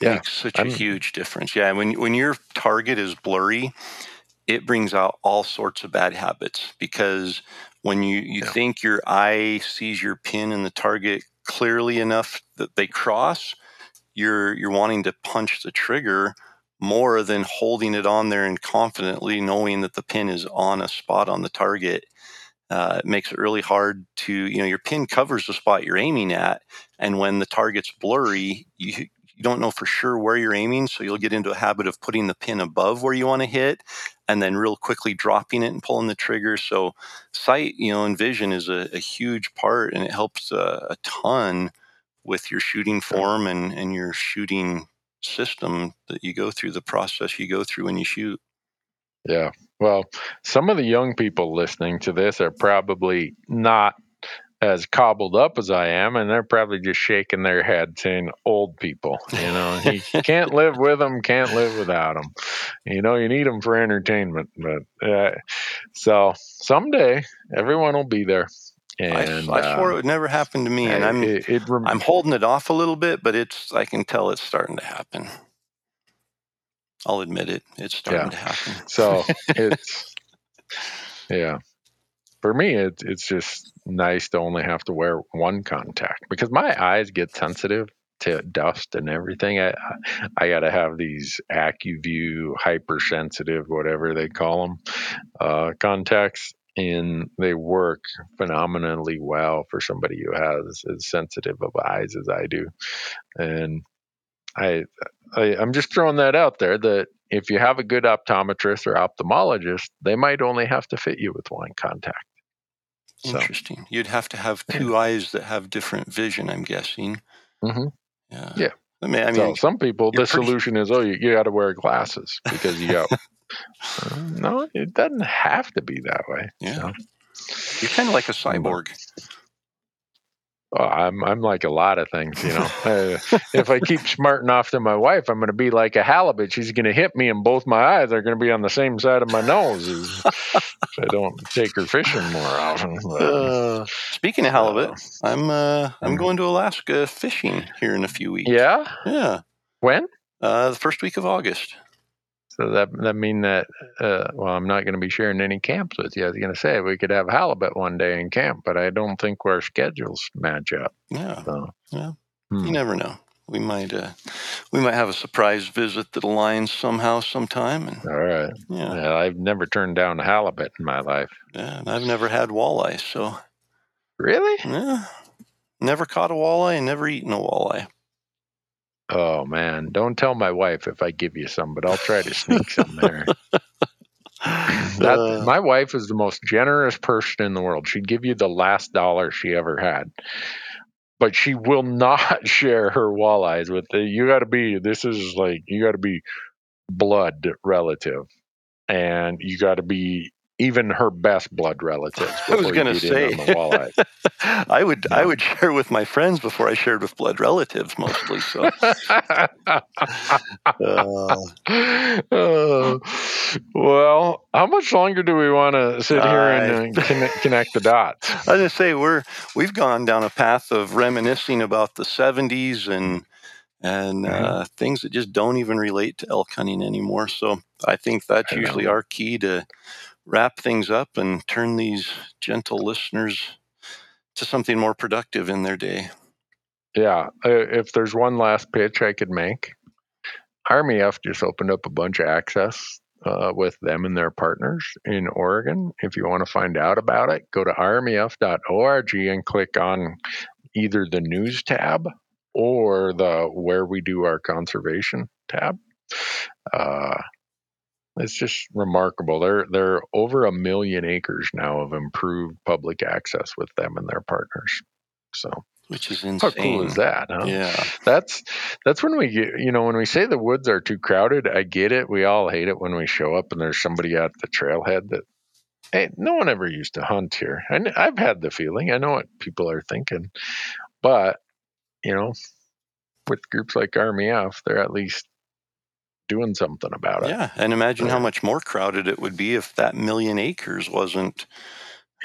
Yeah, makes such a I'm- huge difference. Yeah, when when your target is blurry, it brings out all sorts of bad habits because when you you Yeah. think your eye sees your pin and the target clearly enough that they cross, you're you're wanting to punch the trigger more than holding it on there and confidently knowing that the pin is on a spot on the target. Uh, it makes it really hard to you know your pin covers the spot you're aiming at, and when the target's blurry, you you don't know for sure where you're aiming, so you'll get into a habit of putting the pin above where you want to hit, and then real quickly dropping it and pulling the trigger. So sight, you know, and vision is a, a huge part, and it helps uh, a ton with your shooting form and and your shooting system that you go through, the process you go through when you shoot. Yeah. Well, some of the young people listening to this are probably not as cobbled up as I am, and they're probably just shaking their head saying, "Old people, you know, you (laughs) can't live with them, can't live without them. You know, you need them for entertainment." But uh, so someday everyone will be there. And I, I swore it uh, would never happen to me, and I'm it, it rem- I'm holding it off a little bit, but it's I can tell it's starting to happen. I'll admit it. It's starting Yeah. to happen. So (laughs) it's yeah. For me, it's it's just nice to only have to wear one contact because my eyes get sensitive to dust and everything. I I got to have these Acuvue hypersensitive, whatever they call them, uh, contacts, and they work phenomenally well for somebody who has as sensitive of eyes as I do. And I, I I'm just throwing that out there that if you have a good optometrist or ophthalmologist, they might only have to fit you with one contact. So Interesting. You'd have to have two eyes that have different vision. I'm guessing. Mhm. Yeah. Yeah. I mean, I so mean, some people, the pretty- solution is, oh, you, you got to wear glasses because you got. (laughs) Uh, no, it doesn't have to be that way. Yeah. So, you're kind of like a cyborg. Oh, I'm I'm like a lot of things, you know. (laughs) Uh, if I keep smarting off to my wife, I'm going to be like a halibut. She's going to hit me, and both my eyes are going to be on the same side of my nose. If I don't take her fishing more often. Uh, speaking of halibut, I'm uh, I'm Mhm. going to Alaska fishing here in a few weeks. yeah. Yeah. When? Uh, the first week of August. So that that mean that uh, well, I'm not going to be sharing any camps with you. I was going to say we could have halibut one day in camp, but I don't think our schedules match up. Yeah. So Yeah. hmm. You never know. We might uh, we might have a surprise visit that aligns somehow sometime. And all right. yeah, Yeah, I've never turned down halibut in my life. yeah. And I've never had walleye, so Really? yeah. Never caught a walleye and never eaten a walleye. Oh man, don't tell my wife if I give you some, but I'll try to sneak some there. (laughs) That, Uh, my wife is the most generous person in the world. She'd give you the last dollar she ever had, but she will not (laughs) share her walleyes with you. You got to be. This is like you got to be blood relative, and you got to be even her best blood relatives. I was say. on the walleyes. (laughs) I would I would share with my friends before I shared with blood relatives mostly. So (laughs) uh, Uh, well, how much longer do we want to sit here and uh, connect, connect the dots? (laughs) I was gonna say we're we've gone down a path of reminiscing about the '70s and and uh, things that just don't even relate to elk hunting anymore. So I think that's I usually know. our key to wrap things up and turn these gentle listeners to something more productive in their day. Yeah, uh, if there's one last pitch I could make, RMEF just opened up a bunch of access uh, with them and their partners in Oregon. If you want to find out about it, go to rmef.org and click on either the news tab or the where we do our conservation tab. Uh, it's just remarkable. They're they're over a million acres now of improved public access with them and their partners. So Which is how cool is that? Huh? Yeah. That's that's when we get you know when we say the woods are too crowded. I get it. We all hate it when we show up and there's somebody at the trailhead that hey, no one ever used to hunt here. And I've had the feeling. I know what people are thinking, but you know, with groups like RMEF, they're at least doing something about it. Yeah, and imagine how much more crowded it would be if that million acres wasn't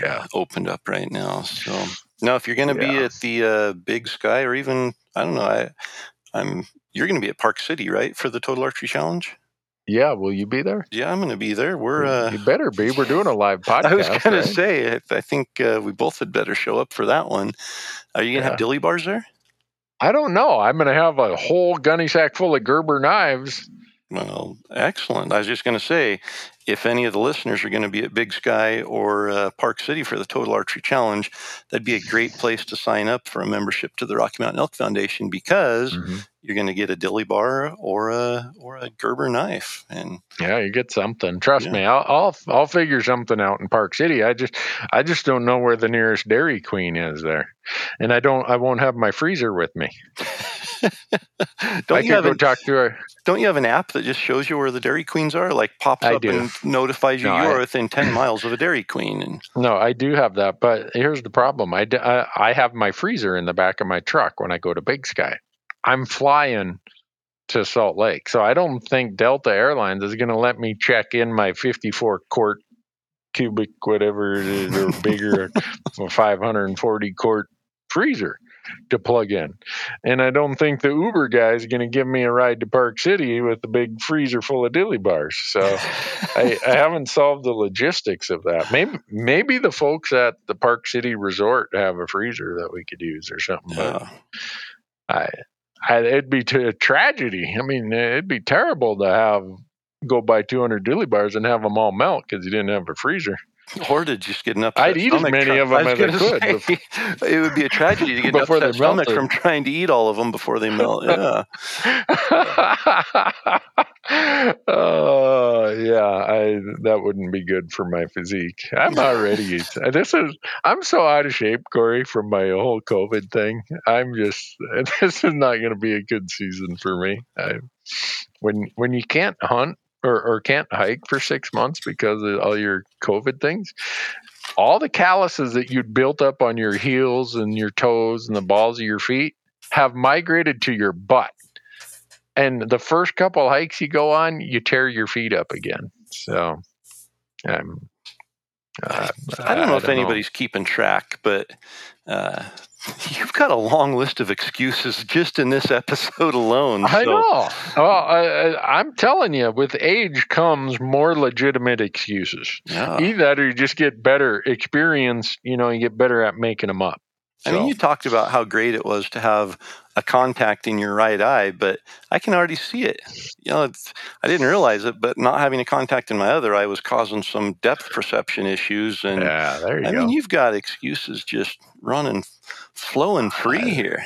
Yeah. opened up right now. So (sighs) now, if you're going to be at the uh, Big Sky, or even I don't know, I, I'm you're going to be at Park City, right, for the Total Archery Challenge? Yeah, will you be there? Yeah, I'm going to be there. We're. Uh, you better be. We're doing a live podcast. (laughs) I was going right? to say, I, I think uh, we both had better show up for that one. Are you going to Yeah. have dilly bars there? I don't know. I'm going to have a whole gunny sack full of Gerber knives. Well, excellent. I was just going to say, if any of the listeners are going to be at Big Sky or uh, Park City for the Total Archery Challenge, that'd be a great place to sign up for a membership to the Rocky Mountain Elk Foundation because you're going to get a dilly bar or a or a Gerber knife. And Yeah, you get something. Trust Yeah. me, I'll, I'll I'll figure something out in Park City. I just I just don't know where the nearest Dairy Queen is there, and I don't I won't have my freezer with me. (laughs) don't I you have go an, talk to her. don't you have an app that just shows you where the Dairy Queens are? Like pops I up do. and notifies you No, you I- are within ten miles of a Dairy Queen. And (laughs) No, I do have that, but here's the problem. I, d- I I have my freezer in the back of my truck when I go to Big Sky. I'm flying to Salt Lake, so I don't think Delta Airlines is going to let me check in my 54 quart cubic whatever it is or (laughs) bigger 540 quart freezer to plug in. And I don't think the Uber guy is going to give me a ride to Park City with a big freezer full of dilly bars. So (laughs) I, I haven't solved the logistics of that. Maybe maybe the folks at the Park City Resort have a freezer that we could use or something. But I, I it'd be t- a tragedy. I mean, it'd be terrible to have go buy 200 dilly bars and have them all melt because you didn't have a freezer. Or to just get upset I'd eat as many try- them I as I could say, (laughs) it would be a tragedy to get Before upset stomach melted. from trying to eat all of them before they melt. (laughs) Yeah. oh yeah, I that wouldn't be good for my physique. I'm already (laughs) this is I'm so out of shape, Corey, from my whole COVID thing. I'm just this is not going to be a good season for me. I, when when you can't hunt or, or can't hike for six months because of all your COVID things, all the calluses that you'd built up on your heels and your toes and the balls of your feet have migrated to your butt. And the first couple hikes you go on, you tear your feet up again. So, um, uh, I don't know if anybody's keeping track, but uh, (laughs) you've got a long list of excuses just in this (laughs) episode alone. I know. Well, I, I'm telling you, with age comes more legitimate excuses. Yeah. Either that, or you just get better experience. You know, you get better at making them up. I mean, you talked about how great it was to have a contact in your right eye, but I can already see it. You know, it's, I didn't realize it, but not having a contact in my other eye was causing some depth perception issues. And yeah, there you I go. mean, you've got excuses just running, flowing free here.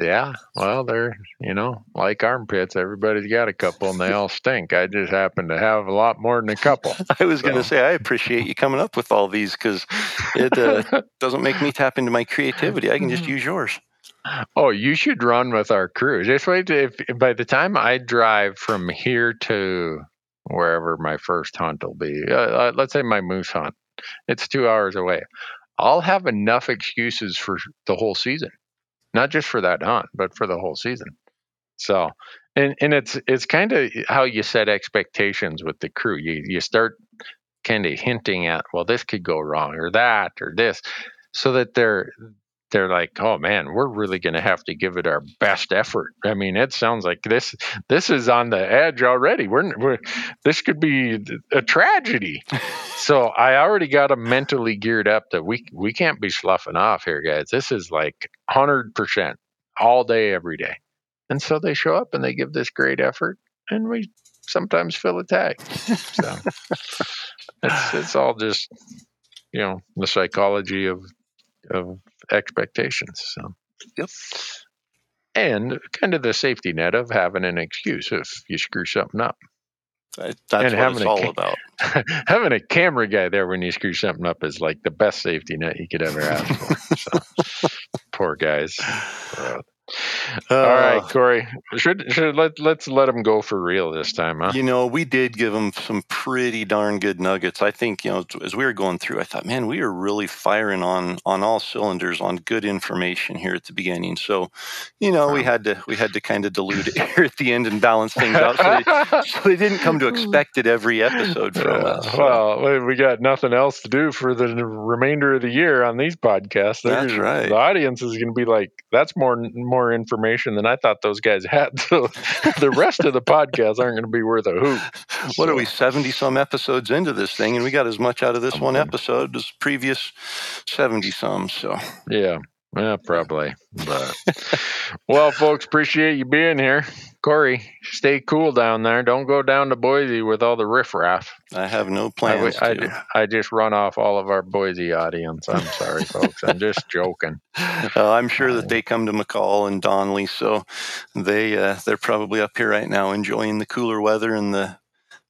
Yeah, well, they're you know like armpits. Everybody's got a couple, and they all stink. I just happen to have a lot more than a couple. (laughs) I was going to say I appreciate you coming up with all these because it uh, (laughs) doesn't make me tap into my creativity. I can just use yours. oh, you should run with our crew. Just wait. If by the time I drive from here to wherever my first hunt will be, uh, uh, let's say my moose hunt, it's two hours away. I'll have enough excuses for the whole season, not just for that hunt, but for the whole season. So, and and it's it's kind of how you set expectations with the crew. You you start kind of hinting at, well, this could go wrong, or that, or this, so that they're they're like, oh man, we're really going to have to give it our best effort. I mean, it sounds like this this is on the edge already. We're, we're this could be a tragedy. (laughs) so I already got them mentally geared up that we we can't be sloughing off here, guys. This is like hundred percent all day, every day. And so they show up and they give this great effort, and we sometimes fill a tag. So it's it's all just you know the psychology of of expectations. So Yep. and kind of the safety net of having an excuse if you screw something up. That's And what it's all ca- about. (laughs) having a camera guy there when you screw something up is like the best safety net you could ever ask for. So, (laughs) poor guys. Uh, all right, Uh, Corey. Should should let let's let him go for real this time, huh? You know, we did give them some pretty darn good nuggets. I think, you know, as we were going through, I thought, man, we are really firing on on all cylinders on good information here at the beginning. So, you know, we had to we had to kind of dilute (laughs) it here at the end and balance things out so they, so they didn't come to (laughs) expect it every episode from us. So, well, we- got nothing else to do for the remainder of the year on these podcasts. They're That's right. The audience is going to be like, "That's more more information than I thought those guys had." (laughs) So the rest of the podcasts aren't going to be worth a hoot. what are we 70 some episodes into this thing and we got as much out of this one episode as previous 70 some so Yeah, yeah, probably. But (laughs) well, folks, appreciate you being here. Corey, stay cool down there. Don't go down to Boise with all the riffraff. i have no I, plans I, to. I just run off all of our Boise audience. I'm sorry, folks. I'm just joking. (laughs) Uh, I'm sure that they come to McCall and Donnelly, so they uh, they're probably up here right now enjoying the cooler weather and the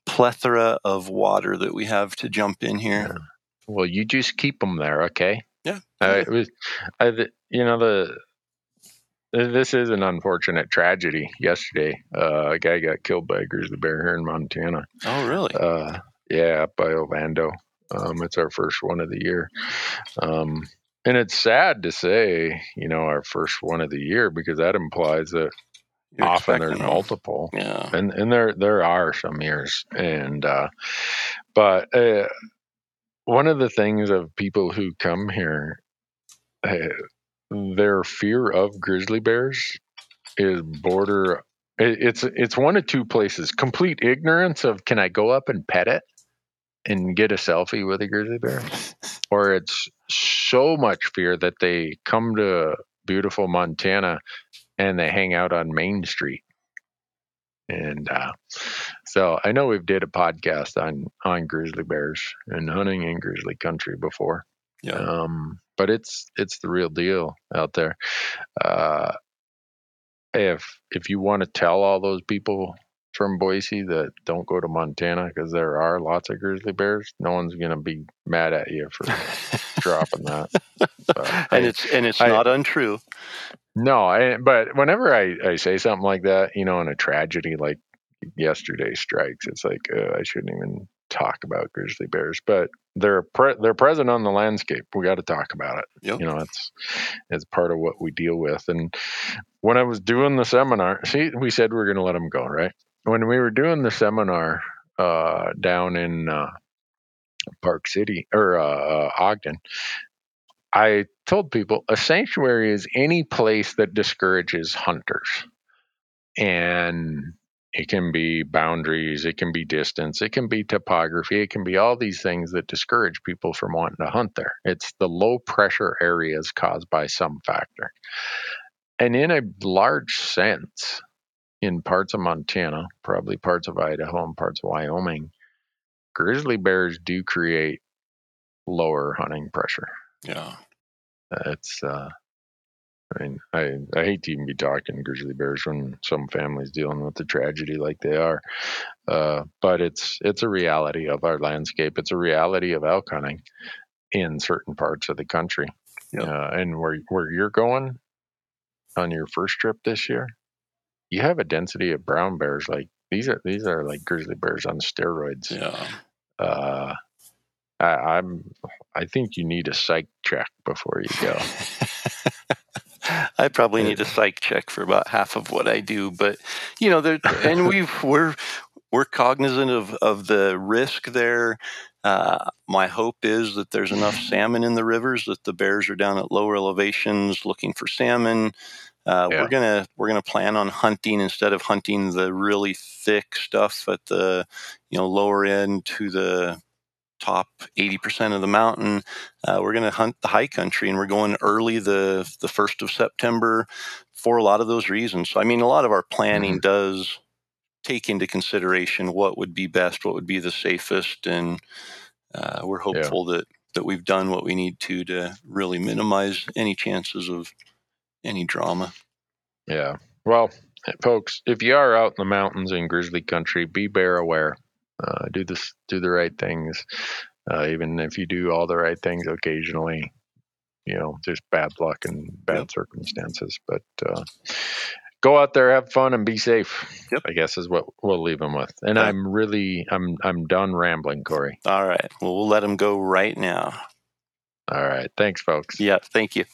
plethora of water that we have to jump in here. Well, you just keep them there, okay? Yeah. Uh, it was, I, you know, the this is an unfortunate tragedy. Yesterday, uh, a guy got killed by a grizzly bear here in Montana. Oh, really? Uh, yeah, by Ovando. Um, it's our first one of the year. Um, and it's sad to say, you know, our first one of the year because that implies that You're often there's them. multiple Yeah. and and there there are some years and uh but uh one of the things of people who come here uh, their fear of grizzly bears is border it, it's it's one of two places. Complete ignorance of can i go up and pet it and get a selfie with a grizzly bear? (laughs) Or it's so much fear that they come to beautiful montana and they hang out on main street and uh, so I know we've did a podcast on on grizzly bears and hunting in grizzly country before. Yeah. Um, but it's it's the real deal out there. Uh, if if you want to tell all those people from Boise that don't go to Montana because there are lots of grizzly bears, no one's gonna be mad at you for (laughs) dropping that. And I- it's and it's I- not untrue. No, I, but whenever I, I say something like that, you know, in a tragedy like yesterday strikes, it's like uh, I shouldn't even talk about grizzly bears, but they're pre- they're present on the landscape. We got to talk about it. Yep. You know, it's it's part of what we deal with. And when I was doing the seminar, see, we said we are going to let them go, right? When we were doing the seminar uh, down in uh, Park City or uh, uh, Ogden, I told people a sanctuary is any place that discourages hunters. And it can be boundaries, it can be distance, it can be topography, it can be all these things that discourage people from wanting to hunt there. It's the low pressure areas caused by some factor. And in a large sense, in parts of Montana, probably parts of Idaho and parts of Wyoming, grizzly bears do create lower hunting pressure. Yeah. It's uh I mean, I, I hate to even be talking grizzly bears when some families dealing with the tragedy like they are. Uh, but it's it's a reality of our landscape. It's a reality of elk hunting in certain parts of the country. Yep. Uh, and where where you're going on your first trip this year, you have a density of brown bears like these are these are like grizzly bears on steroids. Yeah. Uh, I, I'm I think you need a psych check before you go. (laughs) I probably need a psych check for about half of what I do, but you know, there and (laughs) we've we're we're cognizant of of the risk there. Uh, my hope is that there's enough (laughs) salmon in the rivers that the bears are down at lower elevations looking for salmon. Uh, Yeah. We're gonna we're gonna plan on hunting instead of hunting the really thick stuff at the you know lower end to the top 80% of the mountain. Uh, we're going to hunt the high country and we're going early the the 1st of september for a lot of those reasons. So i mean a lot of our planning does take into consideration what would be best what would be the safest and uh, we're hopeful that that we've done what we need to to really minimize any chances of any drama. Yeah. Well, folks, if you are out in the mountains in grizzly country, be bear aware. Uh, do this, do the right things. Uh, even if you do all the right things occasionally, you know, there's bad luck and bad Yep. circumstances. But uh, go out there, have fun, and be safe. Yep. I guess is what we'll leave them with. And. I'm really, I'm, I'm done rambling, Corey. all right well we'll let him go right now All right. Thanks, folks. yeah thank you